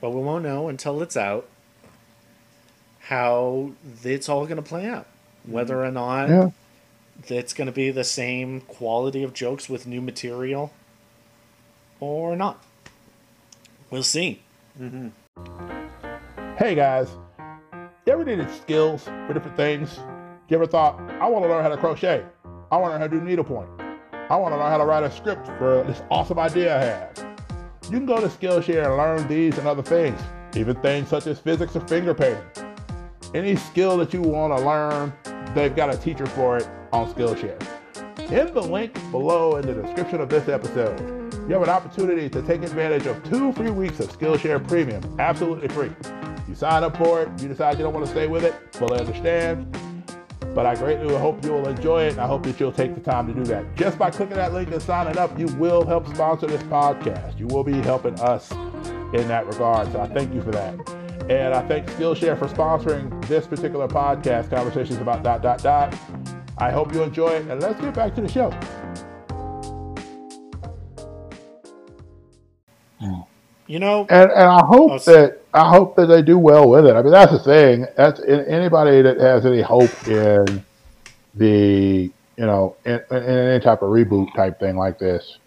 but we won't know until it's out how it's all going to play out. Whether or not yeah. it's going to be the same quality of jokes with new material or not. We'll see. Mm-hmm. Hey guys, you ever needed skills for different things? You ever thought, I want to learn how to crochet? I want to learn how to do needlepoint. I want to learn how to write a script for this awesome idea I have. You can go to Skillshare and learn these and other things, even things such as physics or finger painting. Any skill that you want to learn, they've got a teacher for it on Skillshare. In the link below in the description of this episode, you have an opportunity to take advantage of two free weeks of Skillshare Premium, absolutely free. You sign up for it, you decide you don't want to stay with it, fully understand. But I greatly hope you'll enjoy it, and I hope that you'll take the time to do that. Just by clicking that link and signing up, you will help sponsor this podcast. You will be helping us in that regard. So I thank you for that. And I thank Skillshare for sponsoring this particular podcast, Conversations About Dot Dot Dot. I hope you enjoy it, and let's get back to the show. You know, And and I hope Oh, that I hope that they do well with it. I mean, that's the thing. That's in, anybody that has any hope in the you know in, in any type of reboot type thing like this,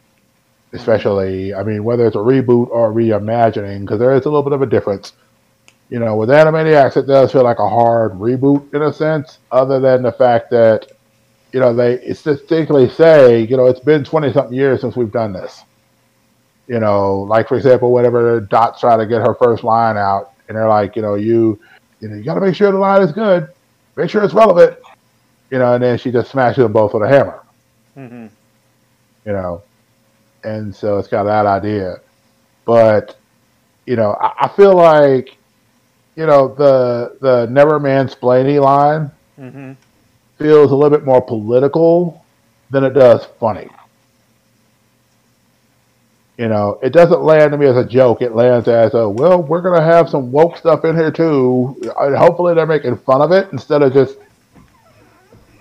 especially I mean whether it's a reboot or reimagining, because there is a little bit of a difference. You know, with Animaniacs, it does feel like a hard reboot in a sense, other than the fact that you know they distinctly say you know it's been twenty something years since we've done this. You know, like for example, whenever Dot's trying to get her first line out, and they're like, you know, you, you know, you got to make sure the line is good, make sure it's relevant, you know, and then she just smashes them both with a hammer, hmm you know, and so it's got that idea, but you know, I, I feel like, you know, the the never mansplaining line hmm feels a little bit more political than it does funny. You know, it doesn't land to me as a joke. It lands as a well, we're gonna have some woke stuff in here too. And hopefully, they're making fun of it instead of just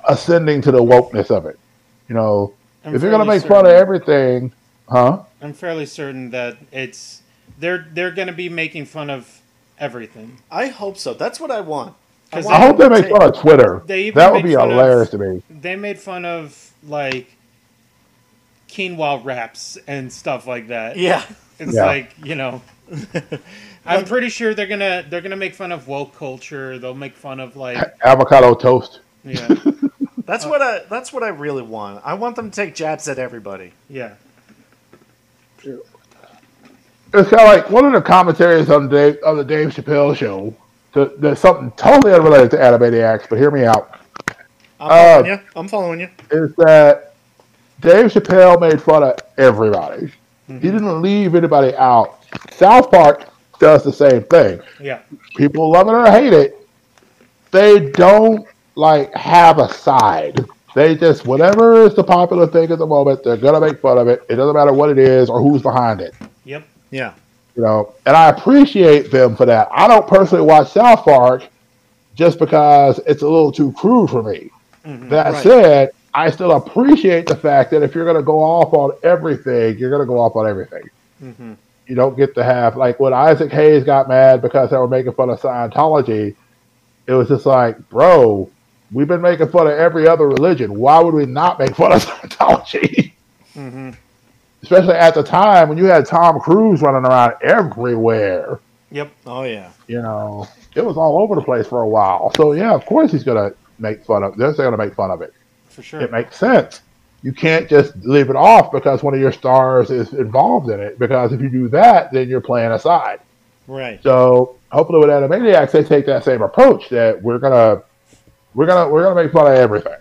ascending to the wokeness of it. You know, I'm if you're gonna make fun of everything, huh? I'm fairly certain that it's they're they're going to be making fun of everything. I hope so. That's what I want. 'Cause want I hope they them to make fun of Twitter. They even That would be fun of- hilarious to me. They made fun of like quinoa wraps and stuff like that. Yeah. It's Yeah. like you know. I'm pretty sure they're gonna they're gonna make fun of woke culture. They'll make fun of like Avocado toast. yeah That's what I. That's what I really want. I want them to take jabs at everybody. yeah. It's kind of like one of the commentaries on Dave on the Dave Chappelle show. There's something totally unrelated to Animaniacs, but hear me out. I'm Uh, you. I'm following you. Is that Dave Chappelle made fun of everybody? He didn't leave anybody out. South Park does the same thing. Yeah. People love it or hate it. They don't like have a side. They just whatever is the popular thing at the moment, they're gonna make fun of it. It doesn't matter what it is or who's behind it. Yeah. you know, and I appreciate them for that. I don't personally watch South Park just because it's a little too crude for me. Mhm. That Right. said, I still appreciate the fact that if you're going to go off on everything, you're going to go off on everything. Mhm. You don't get to have like when Isaac Hayes got mad because they were making fun of Scientology. It was just like, bro, we've been making fun of every other religion. Why would we not make fun of Scientology? Mhm. Especially at the time when you had Tom Cruise running around everywhere. Yep. Oh yeah. you know, it was all over the place for a while. So yeah, of course he's gonna make fun of. They're gonna make fun of it. For sure. It makes sense. You can't just leave it off because one of your stars is involved in it. Because if you do that, then you're playing a side. Right. So hopefully with Animaniacs, they take that same approach that we're gonna, we're gonna, we're gonna make fun of everything.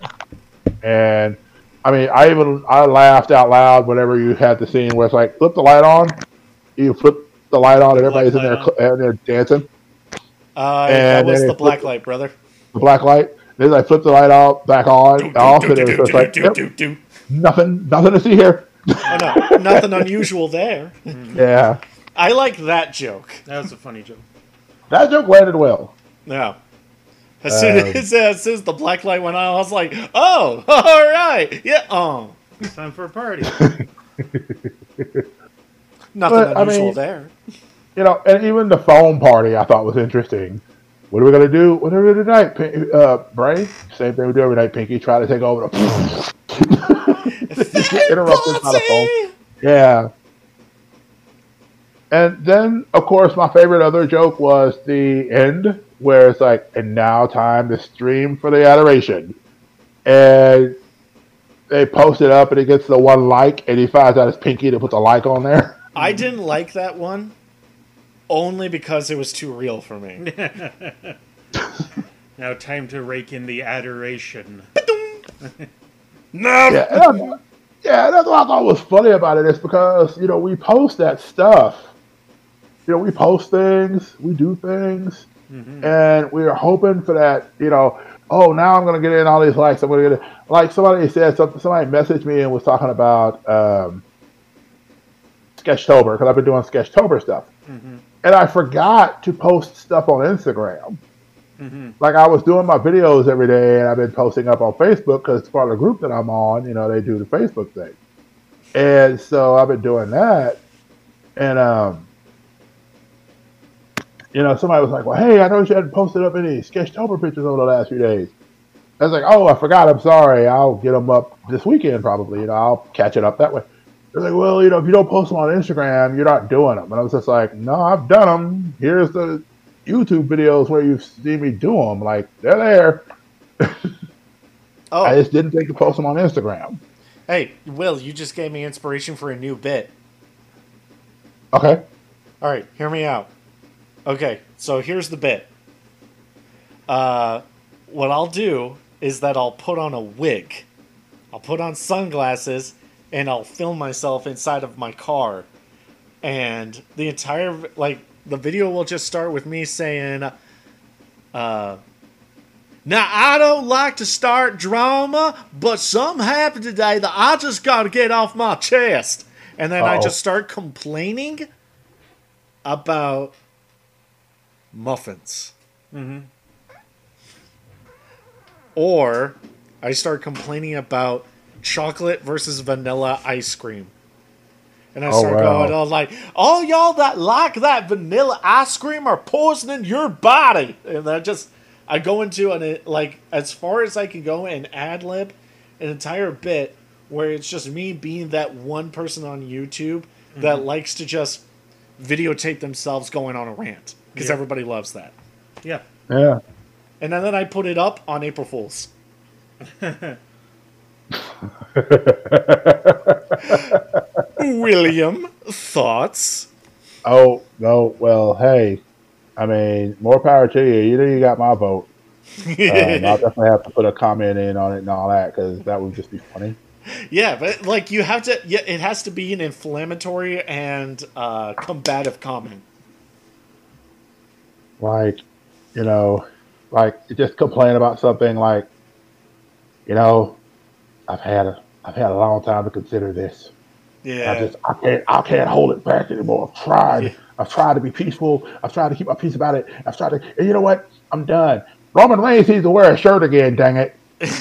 And I mean, I even I laughed out loud whenever you had the scene where it's like flip the light on, you flip the light on, and everybody's in there and they're dancing. Uh, And that was the black light, brother. the black light. Then I flip the light off, back on, off, and it was just like yep, nothing, nothing to see here. Oh no, nothing unusual there. Yeah, I like that joke. That was a funny joke. that joke landed well. Yeah. As soon Um, as, as soon as the black light went on, I was like, "Oh, all right, yeah, oh, It's time for a party. nothing But, I unusual mean- there." You know, and even the phone party I thought was interesting. What are we gonna do? What are we gonna do tonight? Pin- Uh, Brain, same thing we do every night. Pinky, try to take over the. Interrupted by the phone. Yeah. And then, of course, my favorite other joke was the end, where it's like, and now time to stream for the adoration. And they post it up, and it gets the one like, and he finds out it's Pinky to put the like on there. I didn't like that one, only because it was too real for me. Now, time to rake in the adoration. No. Yeah, and yeah, that's what I thought was funny about it is because you know we post that stuff. You know, we post things, we do things, and we're hoping for that. You know, oh, now I'm gonna get in all these likes. I'm gonna get it. Like somebody said something. Somebody messaged me and was talking about um, Sketchtober because I've been doing Sketchtober stuff, and I forgot to post stuff on Instagram like I was doing my videos every day, and I've been posting up on Facebook because it's part of the group that I'm on. You know, they do the Facebook thing, and so I've been doing that. And um, you know, somebody was like, "Well, hey, I noticed you hadn't posted up any Sketchtober pictures over the last few days." I was like, "Oh, I forgot. I'm sorry. I'll get them up this weekend, probably. You know, I'll catch it up that way." They're like, "Well, you know, if you don't post them on Instagram, you're not doing them." And I was just like, "No, I've done them. Here's the YouTube videos where you've seen me do them. Like they're there. Oh, I just didn't think to post them on Instagram. hey, Will, you just gave me inspiration for a new bit. Okay. All right, hear me out. Okay, so here's the bit. Uh, what I'll do is that I'll put on a wig, I'll put on sunglasses, and I'll film myself inside of my car, and the entire like the video will just start with me saying, uh. Now I don't like to start drama, but something happened today that I just got to get off my chest, and then I Uh-oh. just start complaining about muffins. Mm-hmm. Or I start complaining about chocolate versus vanilla ice cream. And I Oh, start wow. going on like, all y'all that like that vanilla ice cream are poisoning your body. And I just, I go into an, like, as far as I can go and ad lib an entire bit where it's just me being that one person on YouTube that mm-hmm. likes to just videotape themselves going on a rant because Yeah. everybody loves that. Yeah. Yeah. And then I put it up on April Fools. William, thoughts? Oh no. Well, hey. I mean, more power to you. You know, you got my vote. Um, I'll definitely have to put a comment in on it and all that because that would just be funny. yeah, but like you have to, yeah, it has to be an inflammatory and uh, combative comment. Like, you know, like just complain about something like, you know, I've had a I've had a long time to consider this. Yeah. I Yeah, just I can't I can't hold it back anymore. I've tried. I've tried to be peaceful. I've tried to keep my peace about it. I've tried to and you know what? I'm done. Roman Reigns needs to wear a shirt again, dang it. look,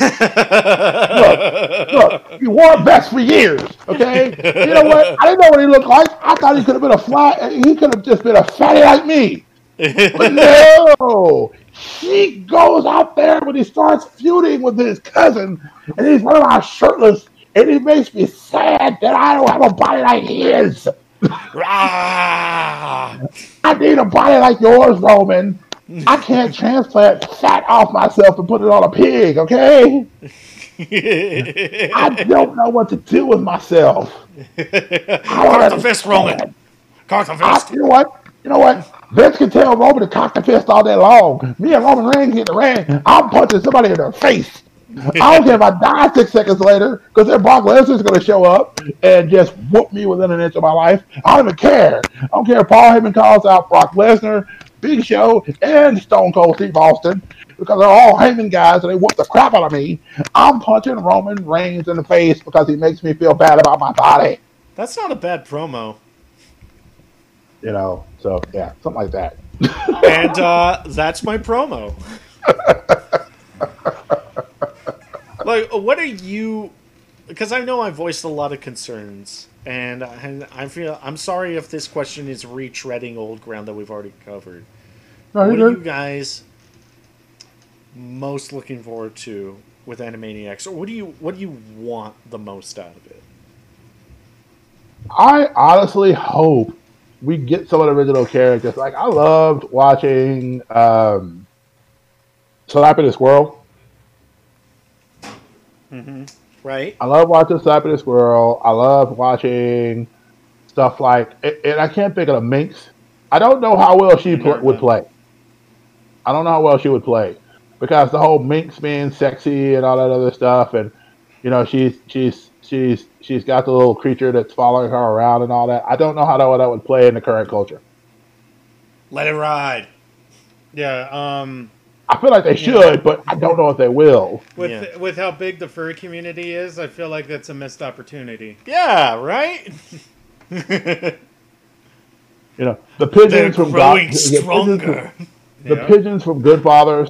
look, he wore a vest for years, okay? You know what? I didn't know what he looked like. I thought he could have been a fly he could have just been a fatty like me. But no, he goes out there when he starts feuding with his cousin, and he's running around shirtless, and it makes me sad that I don't have a body like his. I need a body like yours, Roman. I can't transplant fat off myself and put it on a pig, okay? I don't know what to do with myself. I Cock the fist, Roman. Cock the I, fist. you know what? You know what? Vince can tell Roman to cock the fist all day long. Me and Roman Reigns get the ring. I'm punching somebody in the face. I don't care if I die six seconds later because then Brock Lesnar's going to show up and just whoop me within an inch of my life. I don't even care. I don't care if Paul Heyman calls out Brock Lesnar, Big Show, and Stone Cold Steve Austin because they're all Heyman guys and they whoop the crap out of me. I'm punching Roman Reigns in the face because he makes me feel bad about my body. That's not a bad promo. You know, so yeah, something like that. And uh, that's my promo. like, what are you? Because I know I voiced a lot of concerns, and and I feel I'm sorry if this question is retreading old ground that we've already covered. No, what you're you guys most looking forward to with Animaniacs, or what do you what do you want the most out of it? I honestly hope we get some of the original characters. Like I loved watching um Slappy the Squirrel. Right? I love watching Slappy the Squirrel. I love watching stuff like and and I can't think of the Minx. I don't know how well she pl- would play. I don't know how well she would play. because the whole Minx being sexy and all that other stuff, and you know she's she's she's she's got the little creature that's following her around and all that. I don't know how that, that would play in the current culture. Let it ride. Yeah. Um. I feel like they should, Yeah. but I don't know if they will. With Yeah. with how big the furry community is, I feel like that's a missed opportunity. Yeah, right? You know, the They're pigeons from growing God, the pigeons from- stronger. The Yeah. pigeons from Good Fathers.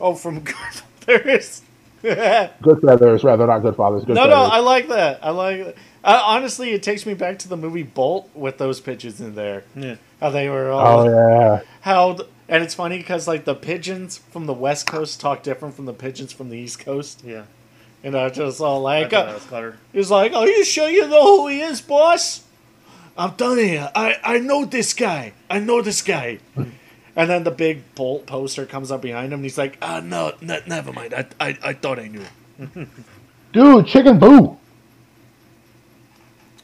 Oh, from there is. No, Good Feathers, rather not Good Fathers. Good no, Feathers. I like that. I like it. Uh, honestly, it takes me back to the movie Bolt with those pigeons in there. Yeah. How they were all Oh yeah. how, and it's funny because like the pigeons from the West Coast talk different from the pigeons from the East Coast. Yeah. And I just all I like, thought uh, was clever. He's like, "Are you sure you know who he is, boss?" I'm done here. I I know this guy. I know this guy. And then the big bolt poster comes up behind him, and he's like, "Ah, no, ne- never mind. I, I I thought I knew." Dude, Chicken Boo.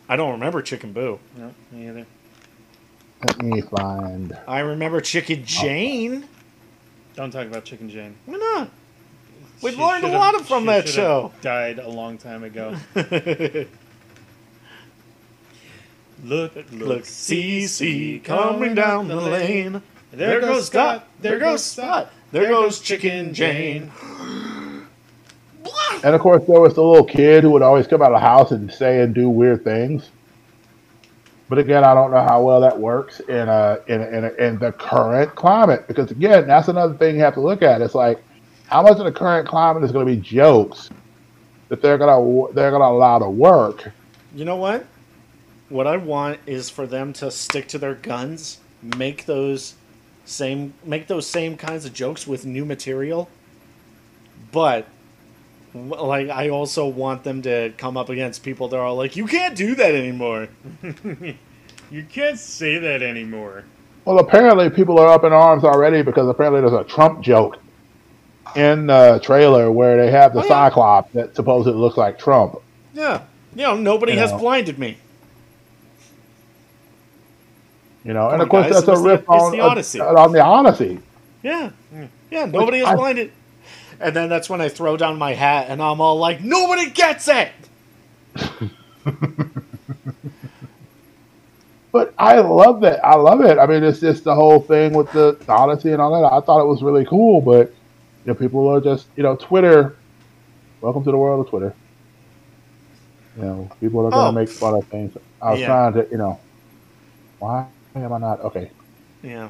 I don't remember Chicken Boo. No, me either. Let me find. I remember Chicken Jane. Don't talk about Chicken Jane. Why not? We've She learned a should've- lot from she that should've show. Died a long time ago. Look, look, Look, CC coming down the lane. There goes Scott. There goes Spot. There goes Chicken Jane. And of course, there was the little kid who would always come out of the house and say and do weird things. But again, I don't know how well that works in a, in a, in, a, in the current climate because again, that's another thing you have to look at. It's like how much of the current climate is going to be jokes that they're gonna they're gonna allow to work. You know what? What I want is for them to stick to their guns, make those same make those same kinds of jokes with new material. But like I also want them to come up against people that are all like, you can't do that anymore. You can't say that anymore. Well, apparently people are up in arms already because apparently there's a Trump joke in the trailer where they have the Oh, yeah. Cyclops that supposedly looks like Trump. Yeah. You know, nobody You has know. blinded me. You know, Come and of course guys, that's a the- riff it's on the uh, Odyssey. on the Odyssey. Yeah. Yeah, nobody has I- blinded. And then that's when I throw down my hat and I'm all like, nobody gets it. But I love that. I love it. I mean, it's just the whole thing with the Odyssey and all that. I thought it was really cool, but you know, people are just you know, Twitter. Welcome to the world of Twitter. You know, people are going to Oh. make fun of things. I was Yeah. trying to, you know, why am I not okay? Yeah.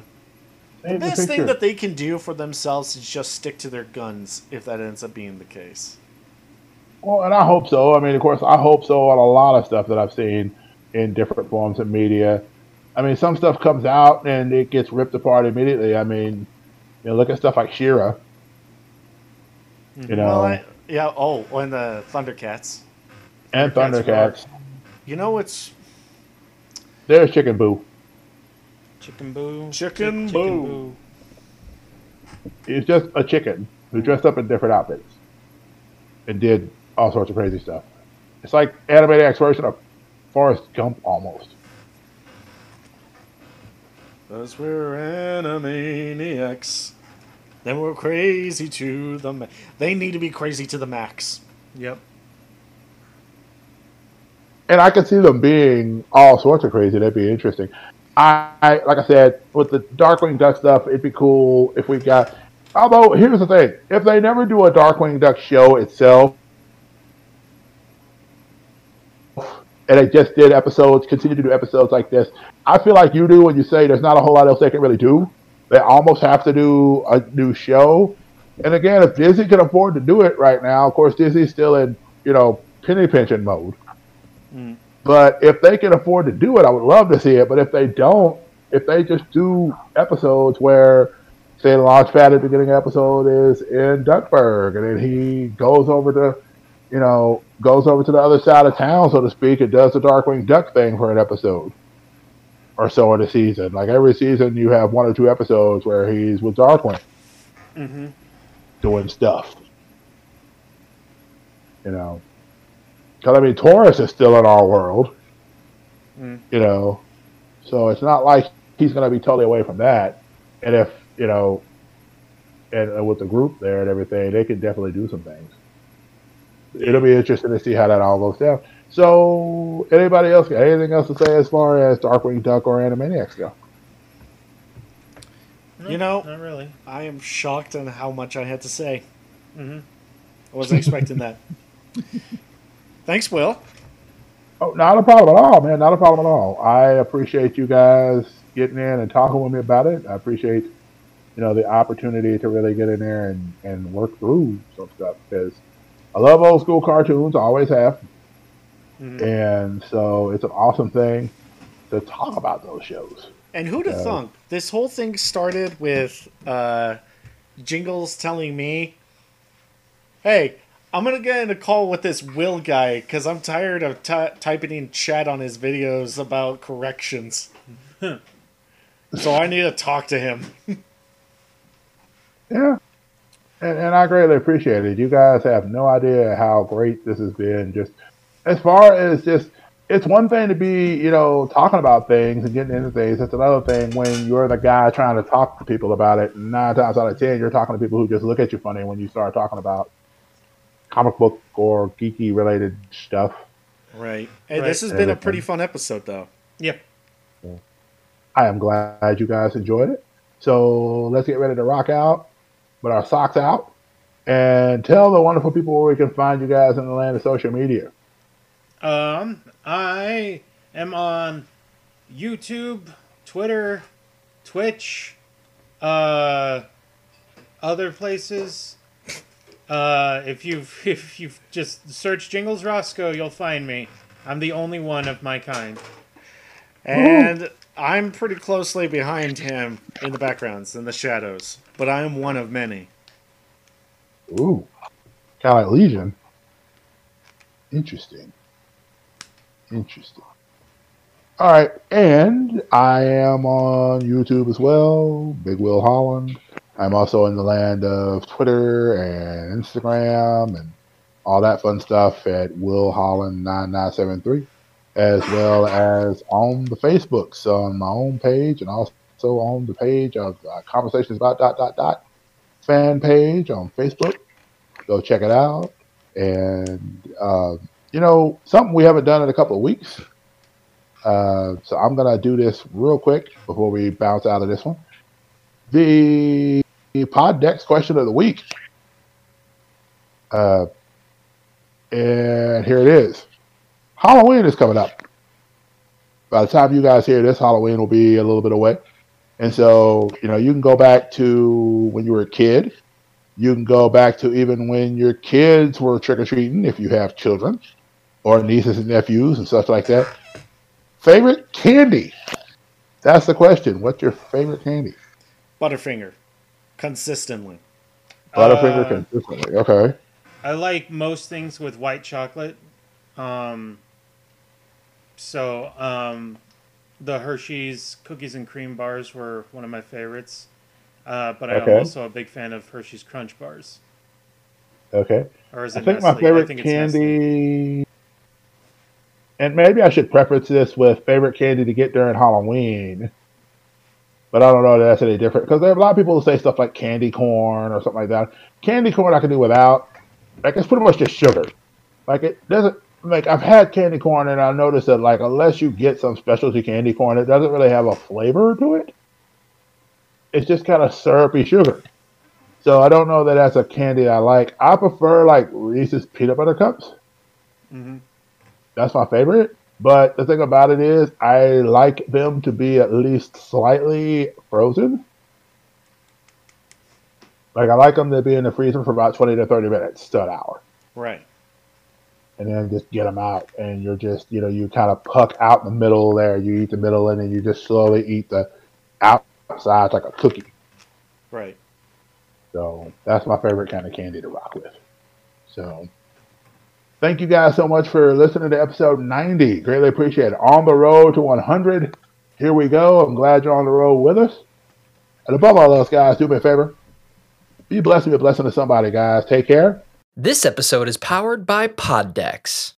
The the best thing picture. that they can do for themselves is just stick to their guns if that ends up being the case. Well, and I hope so. I mean, of course, I hope so on a lot of stuff that I've seen in different forms of media. I mean, some stuff comes out and it gets ripped apart immediately. I mean, you know, look at stuff like She-Ra. You mm-hmm. know, Well, I, yeah. Oh, and the Thundercats. and Thundercats Thundercats. You know it's There's Chicken Boo. Chicken Boo. Chicken Chick- Boo. He's just a chicken who dressed up in different outfits and did all sorts of crazy stuff. It's like animated X version of Forrest Gump almost. Cause we're animaniacs. Then we're crazy to the ma- They need to be crazy to the max. Yep. and I can see them being all sorts of crazy. That'd be interesting. I, I like I said with the Darkwing Duck stuff, it'd be cool if we got. Although here's the thing: if they never do a Darkwing Duck show itself, and they just did episodes, continue to do episodes like this, I feel like you do when you say there's not a whole lot else they can really do. They almost have to do a new show. And again, if Disney can afford to do it right now, of course Disney's still in you know penny pinching mode. Mm. But if they can afford to do it, I would love to see it. But if they don't, if they just do episodes where, say, the Launchpad at the beginning the episode is in Duckburg, and then he goes over to, you know, goes over to the other side of town, so to speak, and does the Darkwing Duck thing for an episode or so in a season. Like every season, you have one or two episodes where he's with Darkwing Mm-hmm. doing stuff. You know, because I mean, Taurus is still in our world. Mm. You know, so it's not like he's going to be totally away from that. And if you know, and, and with the group there and everything, they could definitely do some things. It'll be interesting to see how that all goes down. So, anybody else got anything else to say as far as Darkwing Duck or Animaniacs go? No, You know- not really. I am shocked on how much I had to say. hmm I wasn't expecting that. Thanks, Will. Oh, not a problem at all, man. Not a problem at all. I appreciate you guys getting in and talking with me about it. I appreciate, you know, the opportunity to really get in there and, and work through some stuff because I love old school cartoons. I always have. hmm And so it's an awesome thing to talk about those shows. And who'd have Uh, thunk? This whole thing started with uh, Jingles telling me, "Hey, I'm gonna get in a call with this Will guy because I'm tired of ty typing in chat on his videos about corrections. so I need to talk to him." Yeah. And, and I greatly appreciate it. You guys have no idea how great this has been. Just as far as just, it's one thing to be, you know, talking about things and getting into things. It's another thing when you're the guy trying to talk to people about it. Nine times out of ten, you're talking to people who just look at you funny when you start talking about comic book or geeky related stuff. Right. Hey, Right. this has been a pretty fun episode, though. Yep. I am glad you guys enjoyed it. So let's get ready to rock out with our socks out and tell the wonderful people where we can find you guys in the land of social media. Um, I am on YouTube, Twitter, Twitch, uh, other places. Uh, if you've if you've just searched Jingles Roscoe, you'll find me. I'm the only one of my kind. And I'm pretty closely behind him in the backgrounds, in the shadows. But I am one of many. Ooh, kind Legion. Interesting. Interesting. All right, and I am on YouTube as well, Big Will Holland. I'm also in the land of Twitter and Instagram and all that fun stuff at Will Holland nine nine seven three, as well as on the Facebooks on my own page and also on the page of uh, Conversations about dot dot dot fan page on Facebook. Go check it out. And, uh, you know, something we haven't done in a couple of weeks. Uh, so I'm going to do this real quick before we bounce out of this one. The Pod Decks question of the week. Uh, and here it is Halloween is coming up. By the time you guys hear this, Halloween will be a little bit away. And so, you know, you can go back to when you were a kid. You can go back to even when your kids were trick or treating, if you have children, or nieces and nephews and stuff like that. Favorite candy? That's the question. What's your favorite candy? Butterfinger. Consistently. Butterfinger Uh, consistently. Okay. I like most things with white chocolate. Um, so um, the Hershey's cookies and cream bars were one of my favorites. Uh, but I'm also a big fan of Hershey's Crunch bars. Okay. Or is I it think my favorite think Nestle. candy, and maybe I should preface this with favorite candy to get during Halloween. But I don't know that that's any different because there are a lot of people who say stuff like candy corn or something like that. Candy corn I can do without. Like it's pretty much just sugar. Like it doesn't like I've had candy corn and I noticed that like unless you get some specialty candy corn, it doesn't really have a flavor to it. It's just kind of syrupy sugar. So I don't know that that's a candy I like. I prefer like Reese's peanut butter cups. Mhm. That's my favorite. But the thing about it is, I like them to be at least slightly frozen. Like I like them to be in the freezer for about twenty to thirty minutes to an hour, Right. and then just get them out. And you're just, you know, you kind of puck out in the middle there. You eat the middle, and then you just slowly eat the outside like a cookie. Right. So that's my favorite kind of candy to rock with. So thank you guys so much for listening to episode 90. Greatly appreciate it. On the road to 100. Here we go. I'm glad you're on the road with us. And above all else, guys, do me a favor. Be blessed be a blessing to somebody, guys. Take care. This episode is powered by PodDecks.